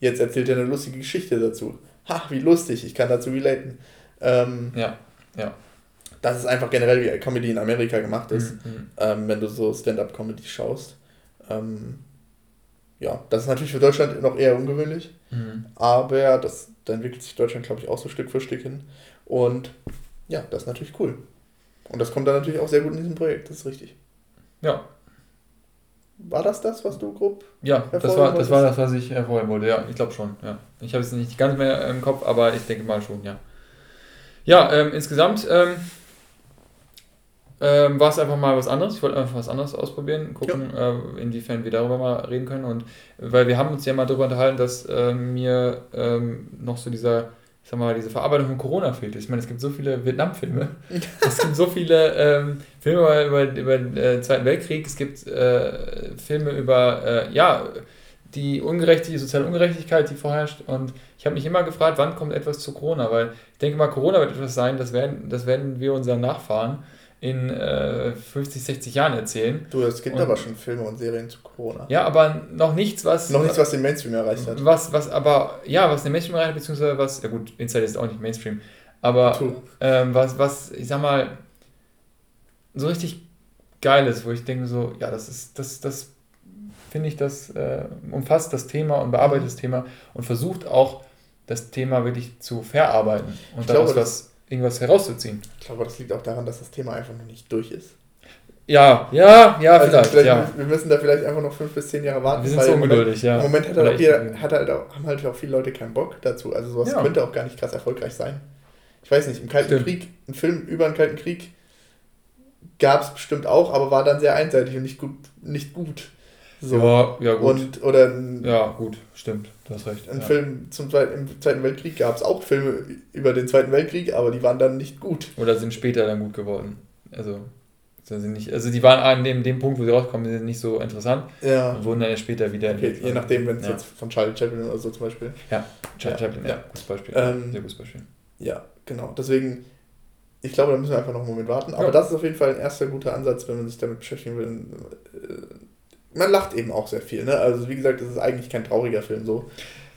Jetzt erzählt er eine lustige Geschichte dazu. Ha, wie lustig, ich kann dazu relaten. Ähm, ja, ja. Das ist einfach generell, wie Comedy in Amerika gemacht ist, mhm. mhm. ähm, wenn du so Stand-up-Comedy schaust. Ähm, ja, das ist natürlich für Deutschland noch eher ungewöhnlich, mhm. aber das, da entwickelt sich Deutschland, glaube ich, auch so Stück für Stück hin. Und ja, das ist natürlich cool. Und das kommt dann natürlich auch sehr gut in diesem Projekt, das ist richtig. Ja. War das das, was du grob? Ja, das war, das war das, was ich hervorheben wollte. Ja, ich glaube schon. Ja. Ich habe es nicht ganz mehr im Kopf, aber ich denke mal schon, ja. Ja, ähm, insgesamt ähm, ähm, war es einfach mal was anderes. Ich wollte einfach was anderes ausprobieren, gucken, ja. äh, inwiefern wir darüber mal reden können. Und weil wir haben uns ja mal darüber unterhalten, dass äh, mir ähm, noch so dieser, ich sag mal, diese Verarbeitung von Corona fehlt. Ich meine, es gibt so viele Vietnam-Filme, es gibt so viele ähm, Filme über, über den äh, Zweiten Weltkrieg, es gibt äh, Filme über, äh, ja, die Ungerechtigkeit, die soziale Ungerechtigkeit, die vorherrscht. Und ich habe mich immer gefragt, wann kommt etwas zu Corona? Weil ich denke mal, Corona wird etwas sein, das werden, das werden wir unseren Nachfahren in äh, 50, 60 Jahren erzählen. Du, es gibt und, aber schon Filme und Serien zu Corona. Ja, aber noch nichts, was. Noch nichts, was den Mainstream erreicht hat. Was, was aber, ja, was den Mainstream erreicht hat, beziehungsweise was, ja gut, Inside ist auch nicht Mainstream. Aber ähm, was, was, ich sag mal, so richtig geil ist, wo ich denke so, ja, das ist, das, das finde ich, das äh, umfasst das Thema und bearbeitet mhm. das Thema und versucht auch, das Thema wirklich zu verarbeiten und daraus glaube, was, irgendwas herauszuziehen. Ich glaube, das liegt auch daran, dass das Thema einfach noch nicht durch ist. Ja, ja, ja, also vielleicht. vielleicht ja. Wir müssen da vielleicht einfach noch fünf bis zehn Jahre warten. Wir sind so ungeduldig, ja. Im Moment hat, halt jeder, hat halt auch, haben halt auch viele Leute keinen Bock dazu. Also sowas ja. könnte auch gar nicht krass erfolgreich sein. Ich weiß nicht, im Kalten Stimmt. Krieg, ein Film über den Kalten Krieg gab es bestimmt auch, aber war dann sehr einseitig und nicht gut. Nicht gut. So. Ja, ja, gut. Und, oder ein, ja, gut, stimmt, du hast recht. Ein ja. Film zum Zweiten, im Zweiten Weltkrieg gab es auch Filme über den Zweiten Weltkrieg, aber die waren dann nicht gut. Oder sind später dann gut geworden. Also, sind nicht, also die waren an dem, dem Punkt, wo sie rauskommen, sind nicht so interessant ja. und wurden dann ja später wieder okay, Je nachdem, wenn es ja. jetzt von Charlie Chaplin oder so zum Beispiel. Ja, Charlie. Chaplin, ja, gutes Beispiel. Ähm, Sehr gutes Beispiel. Ja, genau. Deswegen, ich glaube, da müssen wir einfach noch einen Moment warten. Aber das ist auf jeden Fall ein erster guter Ansatz, wenn man sich damit beschäftigen will, äh, man lacht eben auch sehr viel. Ne? Also wie gesagt, das ist eigentlich kein trauriger Film so.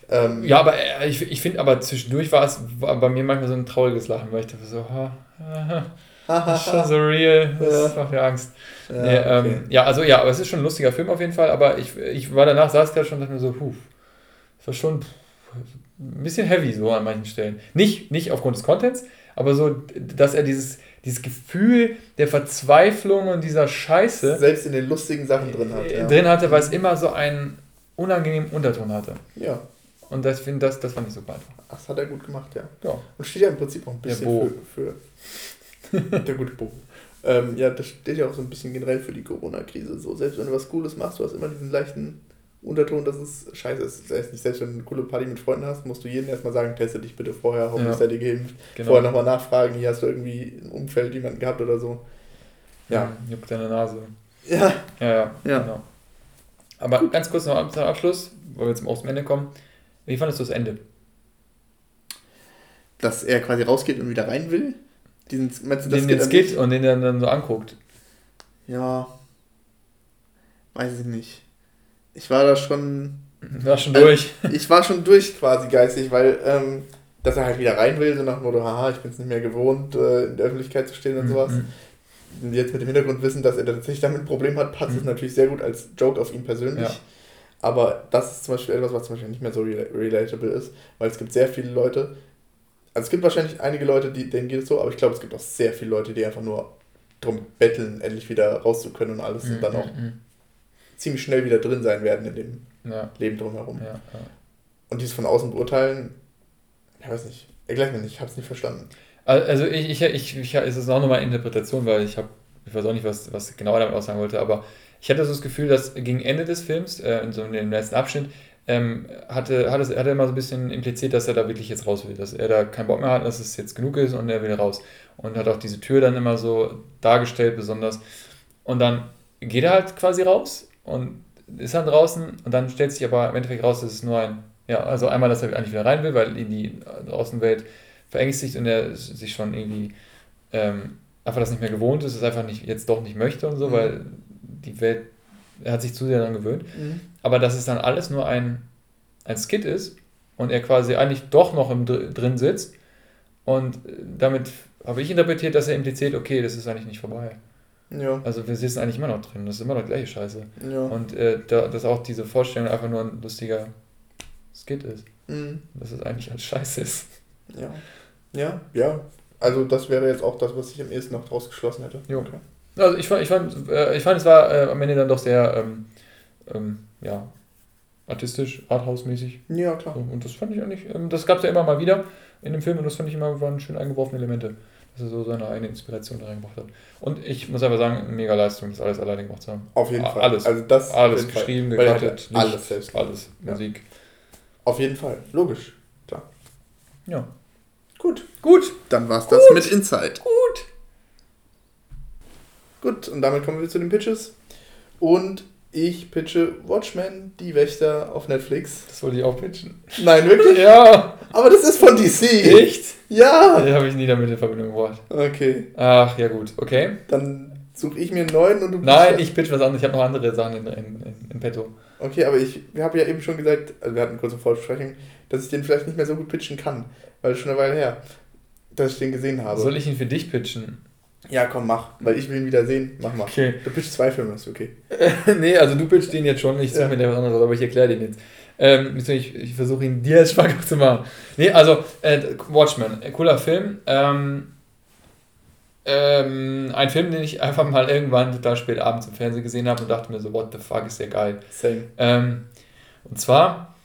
Ähm, ja, aber äh, ich, ich finde aber zwischendurch war es bei mir manchmal so ein trauriges Lachen, weil ich dachte so, ha, ha, das ist schon so real, das macht mir Angst. Ja, nee, ähm, okay. ja, also ja, aber es ist schon ein lustiger Film auf jeden Fall, aber ich, ich war danach, saß der schon und dachte mir so, puh, das war schon ein bisschen heavy so an manchen Stellen. Nicht, nicht aufgrund des Contents, aber so, dass er dieses, dieses Gefühl der Verzweiflung und dieser Scheiße selbst in den lustigen Sachen drin hatte. Ja. Drin hatte, weil es immer so einen unangenehmen Unterton hatte. Ja. Und das, find, das, das fand ich super einfach. Das hat er gut gemacht, ja. ja. Und steht ja im Prinzip auch ein bisschen für, für der gute Bo. Ähm, ja, das steht ja auch so ein bisschen generell für die Corona-Krise. So, selbst wenn du was Cooles machst, du hast immer diesen leichten Unterton, dass es scheiße ist. Das heißt nicht, selbst wenn du eine coole Party mit Freunden hast, musst du jedem erstmal sagen, teste dich bitte vorher, hoffentlich ja. seid ihr geimpft. Genau. Vorher nochmal nachfragen, hier hast du irgendwie im Umfeld jemanden gehabt oder so. Ja. Juckt deine Nase. Ja. Ja, ja. ja. Genau. Aber ganz kurz noch zum Abschluss, weil wir jetzt zum Ende kommen. Wie fandest du das Ende? Dass er quasi rausgeht und wieder rein will? Diesen, meinst du, das den, den Skit und den dann so anguckt. Ja. Weiß ich nicht ich war da schon. War schon durch. Äh, ich war schon durch quasi geistig, weil ähm, dass er halt wieder rein will, so nach dem Motto, haha, ich bin es nicht mehr gewohnt, äh, in der Öffentlichkeit zu stehen und mhm. sowas. Und jetzt mit dem Hintergrund wissen, dass er tatsächlich damit ein Problem hat, passt es mhm. natürlich sehr gut als Joke auf ihn persönlich. Ja. Aber das ist zum Beispiel etwas, was zum Beispiel nicht mehr so relatable ist, weil es gibt sehr viele Leute, also es gibt wahrscheinlich einige Leute, die, denen geht es so, aber ich glaube, es gibt auch sehr viele Leute, die einfach nur drum betteln, endlich wieder raus zu können und alles mhm. und dann auch mhm ziemlich schnell wieder drin sein werden in dem ja. Leben drumherum. Ja, ja. Und dieses von außen beurteilen, ich weiß nicht, erklärt mir nicht, ich habe es nicht verstanden. Also ich, ich, ich, ich, es ist auch nochmal Interpretation, weil ich habe, ich weiß auch nicht, was, was genau damit aussagen wollte, aber ich hatte so das Gefühl, dass gegen Ende des Films, äh, in so einem letzten Abschnitt, ähm, hatte, hatte, hatte immer so ein bisschen impliziert, dass er da wirklich jetzt raus will, dass er da keinen Bock mehr hat, dass es jetzt genug ist und er will raus. Und hat auch diese Tür dann immer so dargestellt, besonders. Und dann geht er halt quasi raus und ist dann draußen und dann stellt sich aber im Endeffekt raus, dass es nur ein, ja, also einmal, dass er eigentlich wieder rein will, weil in die Außenwelt verängstigt und er sich schon irgendwie ähm, einfach das nicht mehr gewohnt ist, es einfach nicht, jetzt doch nicht möchte und so, mhm. weil die Welt, er hat sich zu sehr daran gewöhnt. Mhm. Aber dass es dann alles nur ein, ein Skit ist und er quasi eigentlich doch noch im, drin sitzt und damit habe ich interpretiert, dass er impliziert, okay, das ist eigentlich nicht vorbei. Ja. Also wir sitzen eigentlich immer noch drin, das ist immer noch gleiche Scheiße. Ja. Und äh, da, dass auch diese Vorstellung einfach nur ein lustiger Skit ist. Mhm. Dass es eigentlich als Scheiße ist. Ja. Ja, ja. Also das wäre jetzt auch das, was ich am ehesten noch draus geschlossen hätte. Jo. Okay. Also ich fand, ich fand, äh, ich fand es war äh, am Ende dann doch sehr ähm, ähm, ja, artistisch, arthouse-mäßig. Ja, klar. So, und das fand ich eigentlich, ähm, das gab es ja immer mal wieder in dem Film und das fand ich immer, waren schön eingeworfene Elemente, dass er so seine eigene Inspiration da reingebracht hat. Und ich muss einfach sagen, mega Leistung, das alles alleine gemacht zu haben. Auf jeden Fall. Alles. Also das alles geschrieben, gekartet, alles selbst. Alles, ja. Musik. Auf jeden Fall, logisch, klar. Ja. Gut. Gut. Dann war's das mit Inside. Gut. Gut, und damit kommen wir zu den Pitches. Und ich pitche Watchmen, die Wächter auf Netflix. Das wollte ich auch pitchen. Nein, wirklich? ja. Aber das ist von DC. Echt? Ja. Den habe ich nie damit in Verbindung gebracht. Okay. Ach, ja gut. Okay. Dann suche ich mir einen neuen und du Nein, ich pitch was anderes. Ich habe noch andere Sachen in, in, in, in petto. Okay, aber ich habe ja eben schon gesagt, also wir hatten eine kurze Vorbesprechung, dass ich den vielleicht nicht mehr so gut pitchen kann, weil es schon eine Weile her, dass ich den gesehen habe. Soll ich ihn für dich pitchen? Ja, komm, mach, weil ich will ihn wieder sehen. Mach mal. Okay. Du pitchst zwei Filme, ist okay. nee, also du pitchst den jetzt schon, ich suche ja. mir der was anderes, aber ich erkläre den jetzt. Ähm, ich, ich versuche ihn dir als schmackhaft zu machen. Nee, also äh, Watchmen, äh, cooler Film. Ähm, ähm, ein Film, den ich einfach mal irgendwann total spät abends im Fernsehen gesehen habe und dachte mir so, what the fuck, ist der geil. Same. Ähm, und zwar,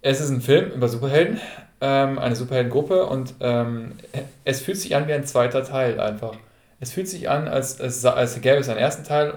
es ist ein Film über Superhelden, ähm, eine Superheldengruppe und ähm, es fühlt sich an wie ein zweiter Teil einfach es fühlt sich an, als, als, als gäbe es einen ersten Teil,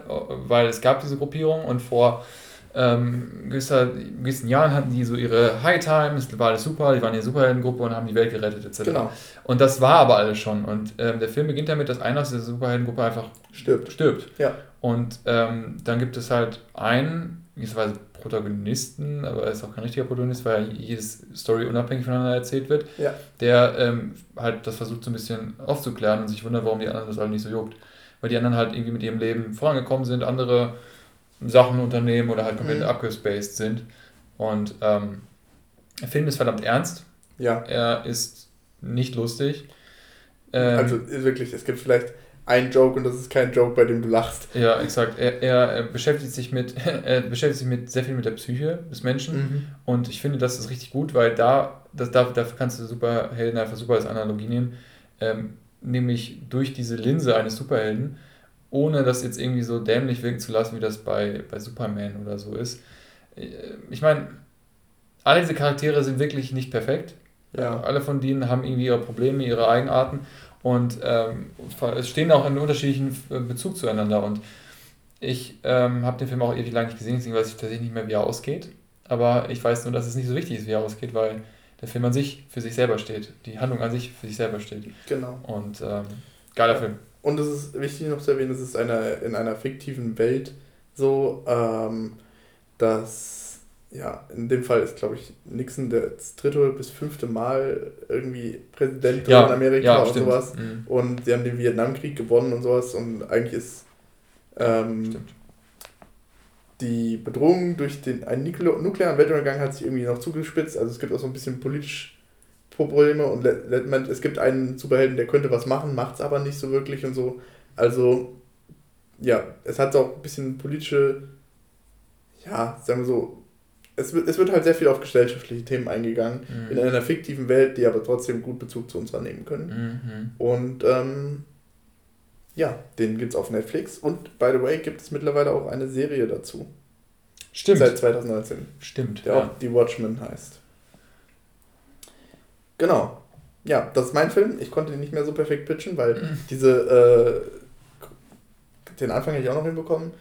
weil es gab diese Gruppierung und vor ähm, gewisser, gewissen Jahren hatten die so ihre High Times, war alles super, die waren in der Superheldengruppe und haben die Welt gerettet etc. Genau. Und das war aber alles schon. Und ähm, der Film beginnt damit, dass einer aus dieser Superheldengruppe einfach stirbt. stirbt. Ja. Und ähm, dann gibt es halt einen, gewisserweise Protagonisten, aber er ist auch kein richtiger Protagonist, weil jedes Story unabhängig voneinander erzählt wird, ja. der ähm, halt das versucht so ein bisschen aufzuklären und sich wundert, warum die anderen das halt nicht so juckt. Weil die anderen halt irgendwie mit ihrem Leben vorangekommen sind, andere Sachen unternehmen oder halt komplett mhm. abgespaced sind. Und ähm, der Film ist verdammt ernst. Ja. Er ist nicht lustig. Ähm, also wirklich, es gibt vielleicht ein Joke und das ist kein Joke, bei dem du lachst. Ja, exakt. Er, er, beschäftigt sich mit, er beschäftigt sich mit sehr viel mit der Psyche des Menschen mhm. und ich finde, das ist richtig gut, weil da, das, dafür kannst du Superhelden einfach super als Analogie nehmen, ähm, nämlich durch diese Linse eines Superhelden, ohne das jetzt irgendwie so dämlich wirken zu lassen, wie das bei, bei Superman oder so ist. Äh, ich meine, alle diese Charaktere sind wirklich nicht perfekt. Ja. Alle von denen haben irgendwie ihre Probleme, ihre Eigenarten und ähm, es stehen auch in unterschiedlichen äh, Bezug zueinander. Und ich ähm, habe den Film auch ewig lang nicht gesehen, deswegen weiß ich tatsächlich nicht mehr, wie er ausgeht. Aber ich weiß nur, dass es nicht so wichtig ist, wie er ausgeht, weil der Film an sich für sich selber steht. Die Handlung an sich für sich selber steht. Genau. Und ähm, geiler. Film. Und es ist wichtig noch zu erwähnen, es ist eine, in einer fiktiven Welt so, ähm, dass ja, in dem Fall ist, glaube ich, Nixon das dritte bis fünfte Mal irgendwie Präsident ja, in Amerika ja, und stimmt. sowas. Mhm. Und sie haben den Vietnamkrieg gewonnen und sowas. Und eigentlich ist ähm, die Bedrohung durch den einen nuklearen Weltuntergang hat sich irgendwie noch zugespitzt. Also es gibt auch so ein bisschen politisch Probleme und es gibt einen Superhelden, der könnte was machen, macht es aber nicht so wirklich und so. Also ja, es hat auch ein bisschen politische, ja, sagen wir so, es wird, es wird halt sehr viel auf gesellschaftliche Themen eingegangen, mhm. in einer fiktiven Welt, die aber trotzdem gut Bezug zu uns annehmen können. Mhm. Und ähm, ja, den gibt es auf Netflix. Und by the way, gibt es mittlerweile auch eine Serie dazu. Stimmt. Seit 2019. Stimmt. Der ja. auch The Watchmen heißt. Genau. Ja, das ist mein Film. Ich konnte ihn nicht mehr so perfekt pitchen, weil mhm. diese, äh, den Anfang hätte ich auch noch hinbekommen.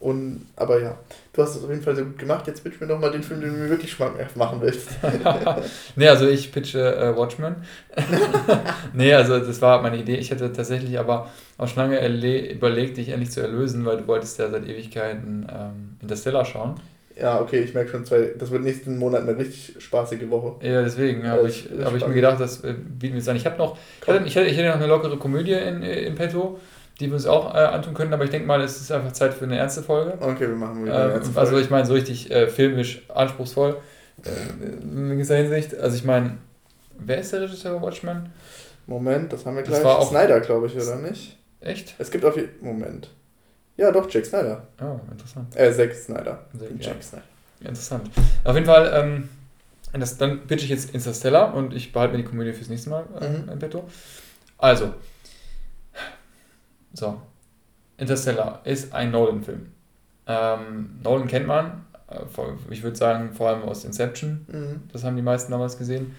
Und, aber ja, du hast es auf jeden Fall sehr gut gemacht. Jetzt pitch mir doch mal den Film, den du mir wirklich schmackhaft machen willst. nee, also ich pitche äh, Watchmen. nee, also das war meine Idee. Ich hätte tatsächlich aber auch schon lange überlegt, dich endlich zu erlösen, weil du wolltest ja seit Ewigkeiten ähm, Interstellar schauen. Ja, okay, ich merke schon, zwei, das wird nächsten Monat eine richtig spaßige Woche. Ja, deswegen habe ich, hab ich mir gedacht, das äh, bieten wir jetzt an. Ich habe noch, ich hätte, ich hätte noch eine lockere Komödie in, in petto die wir uns auch äh, antun können, aber ich denke mal, es ist einfach Zeit für eine ernste Folge. Okay, wir machen wieder eine ähm, ernste Folge. Also ich meine, so richtig äh, filmisch anspruchsvoll äh, in dieser Hinsicht. Also ich meine, wer ist der Regisseur von Watchmen? Moment, das haben wir gleich. Das war auch Snyder, glaube ich, oder nicht? Echt? Es gibt auf jeden Moment. Ja, doch, Jack Snyder. Oh, interessant. Äh, Zack Snyder. Zack, Jack ja. Snyder. Interessant. Auf jeden Fall, ähm, das, dann pitche ich jetzt Interstellar und ich behalte mir die Komödie fürs nächste Mal äh, mhm. in petto. Also, so. Interstellar ist ein Nolan-Film. Ähm, Nolan kennt man, äh, ich würde sagen, vor allem aus Inception. Mhm. Das haben die meisten damals gesehen.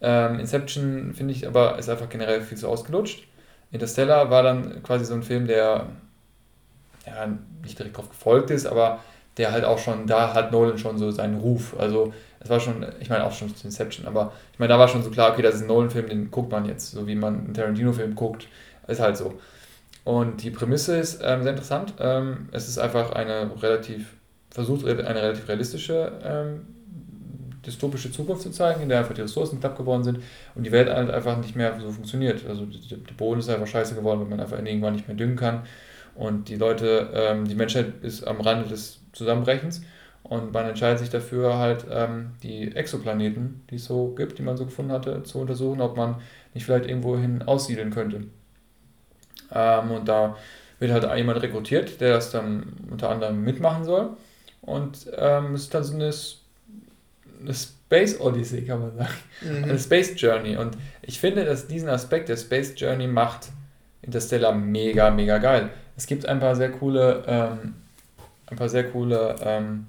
Ähm, Inception finde ich aber ist einfach generell viel zu ausgelutscht. Interstellar war dann quasi so ein Film, der ja, nicht direkt darauf gefolgt ist, aber der halt auch schon, da hat Nolan schon so seinen Ruf. Also es war schon, ich meine auch schon zu Inception, aber ich meine, da war schon so klar, okay, das ist ein Nolan-Film, den guckt man jetzt, so wie man einen Tarantino-Film guckt, ist halt so. Und die Prämisse ist ähm, sehr interessant. Ähm, es ist einfach eine relativ, versucht eine relativ realistische ähm, dystopische Zukunft zu zeigen, in der einfach die Ressourcen knapp geworden sind und die Welt halt einfach nicht mehr so funktioniert. Also der Boden ist einfach scheiße geworden, weil man einfach irgendwann nicht mehr düngen kann. Und die Leute, ähm, die Menschheit ist am Rande des Zusammenbrechens und man entscheidet sich dafür, halt ähm, die Exoplaneten, die es so gibt, die man so gefunden hatte, zu untersuchen, ob man nicht vielleicht irgendwohin aussiedeln könnte. Ähm, und da wird halt jemand rekrutiert, der das dann unter anderem mitmachen soll. Und ähm, es ist dann so eine, eine Space Odyssey, kann man sagen. Mhm. Eine Space Journey. Und ich finde, dass diesen Aspekt der Space Journey macht Interstellar mega, mega geil. Es gibt ein paar sehr coole, ähm, ein paar sehr coole ähm,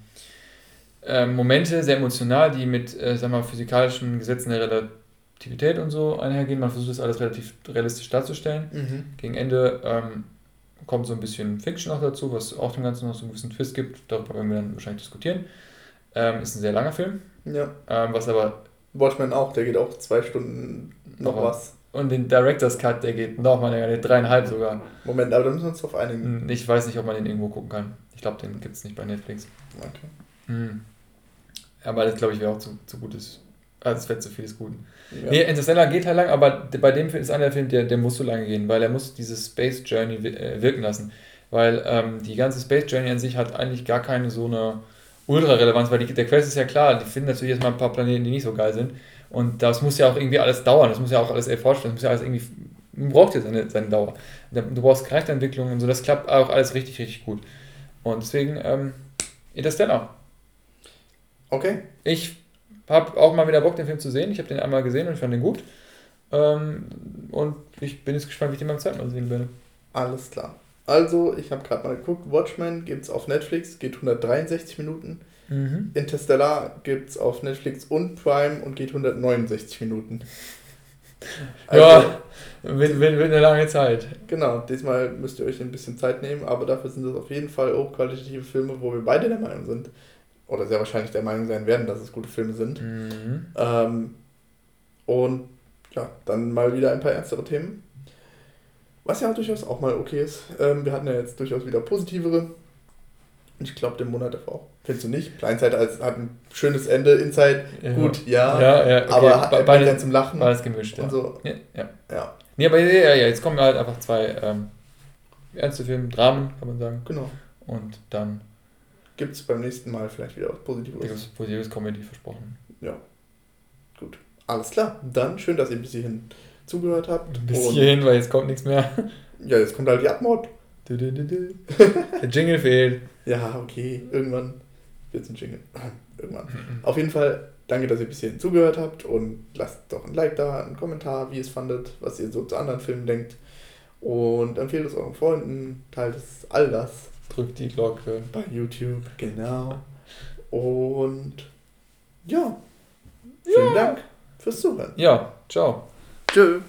äh, Momente, sehr emotional, die mit, äh, sag mal, physikalischen Gesetzen der Relation Aktivität und so einhergehen. Man versucht das alles relativ realistisch darzustellen. Mhm. Gegen Ende ähm, kommt so ein bisschen Fiction noch dazu, was auch dem Ganzen noch so einen gewissen Twist gibt. Darüber werden wir dann wahrscheinlich diskutieren. Ähm, ist ein sehr langer Film. Ja. Ähm, was aber. Watchmen auch, der geht auch zwei Stunden noch was. Und den Director's Cut, der geht noch mal länger, der dreieinhalb sogar. Moment, aber da müssen wir uns drauf einigen. Hm, ich weiß nicht, ob man den irgendwo gucken kann. Ich glaube, den gibt es nicht bei Netflix. Okay. Hm. Aber das, glaube ich, wäre auch zu, zu gutes also es wird zu viel des Guten. Ja. Nee, Interstellar geht halt lang, aber bei dem Film ist einer der Film, der, der muss so lange gehen, weil er muss diese Space Journey äh, wirken lassen. Weil ähm, die ganze Space Journey an sich hat eigentlich gar keine so eine Ultra-Relevanz, weil die, der Quest ist ja klar, die finden natürlich erstmal ein paar Planeten, die nicht so geil sind. Und das muss ja auch irgendwie alles dauern, das muss ja auch alles erforscht werden, das muss ja alles irgendwie, man braucht ja seine, seine Dauer. Du brauchst Charakterentwicklung und so, das klappt auch alles richtig, richtig gut. Und deswegen, ähm, Interstellar. Okay. Ich habe auch mal wieder Bock, den Film zu sehen. Ich habe den einmal gesehen und ich fand den gut. Ähm, und ich bin jetzt gespannt, wie ich den beim zweiten Mal sehen werde. Alles klar. Also, ich habe gerade mal geguckt, Watchmen gibt es auf Netflix, geht 163 Minuten. Mhm. Interstellar gibt es auf Netflix und Prime und geht 169 Minuten. Also, ja, wird, wird, wird eine lange Zeit. Genau, diesmal müsst ihr euch ein bisschen Zeit nehmen, aber dafür sind das auf jeden Fall hochqualitative Filme, wo wir beide der Meinung sind, oder sehr wahrscheinlich der Meinung sein werden, dass es gute Filme sind. Mhm. Ähm, und ja, dann mal wieder ein paar ernstere Themen. Was ja durchaus auch mal okay ist. Ähm, wir hatten ja jetzt durchaus wieder positivere. Und ich glaube, den Monat davor auch. Findest du nicht? Blindside hat ein schönes Ende, Inside ja. gut, ja. ja, ja okay. Aber hat beide, dann zum Lachen. War das gemischt, ja. So. ja. ja. ja. Nee, aber ja, ja, jetzt kommen halt einfach zwei ähm, ernste Filme, Dramen, kann man sagen. Genau. Und dann gibt es beim nächsten Mal vielleicht wieder was Positives. Positives Comedy versprochen. Ja. Gut. Alles klar. Dann schön, dass ihr bis hierhin zugehört habt. Bis hierhin, weil jetzt kommt nichts mehr. Ja, jetzt kommt halt die Abmord. Du, du, du, Der Jingle fehlt. Ja, okay. Irgendwann wird es ein Jingle. Irgendwann. Auf jeden Fall danke, dass ihr bis hierhin zugehört habt und lasst doch ein Like da, einen Kommentar, wie ihr es fandet, was ihr so zu anderen Filmen denkt. Und empfehlt es euren Freunden, teilt es all das. Drückt die Glocke. Bei YouTube, genau. Und ja, vielen ja. Dank fürs Zuhören. Ja, ciao. Tschö.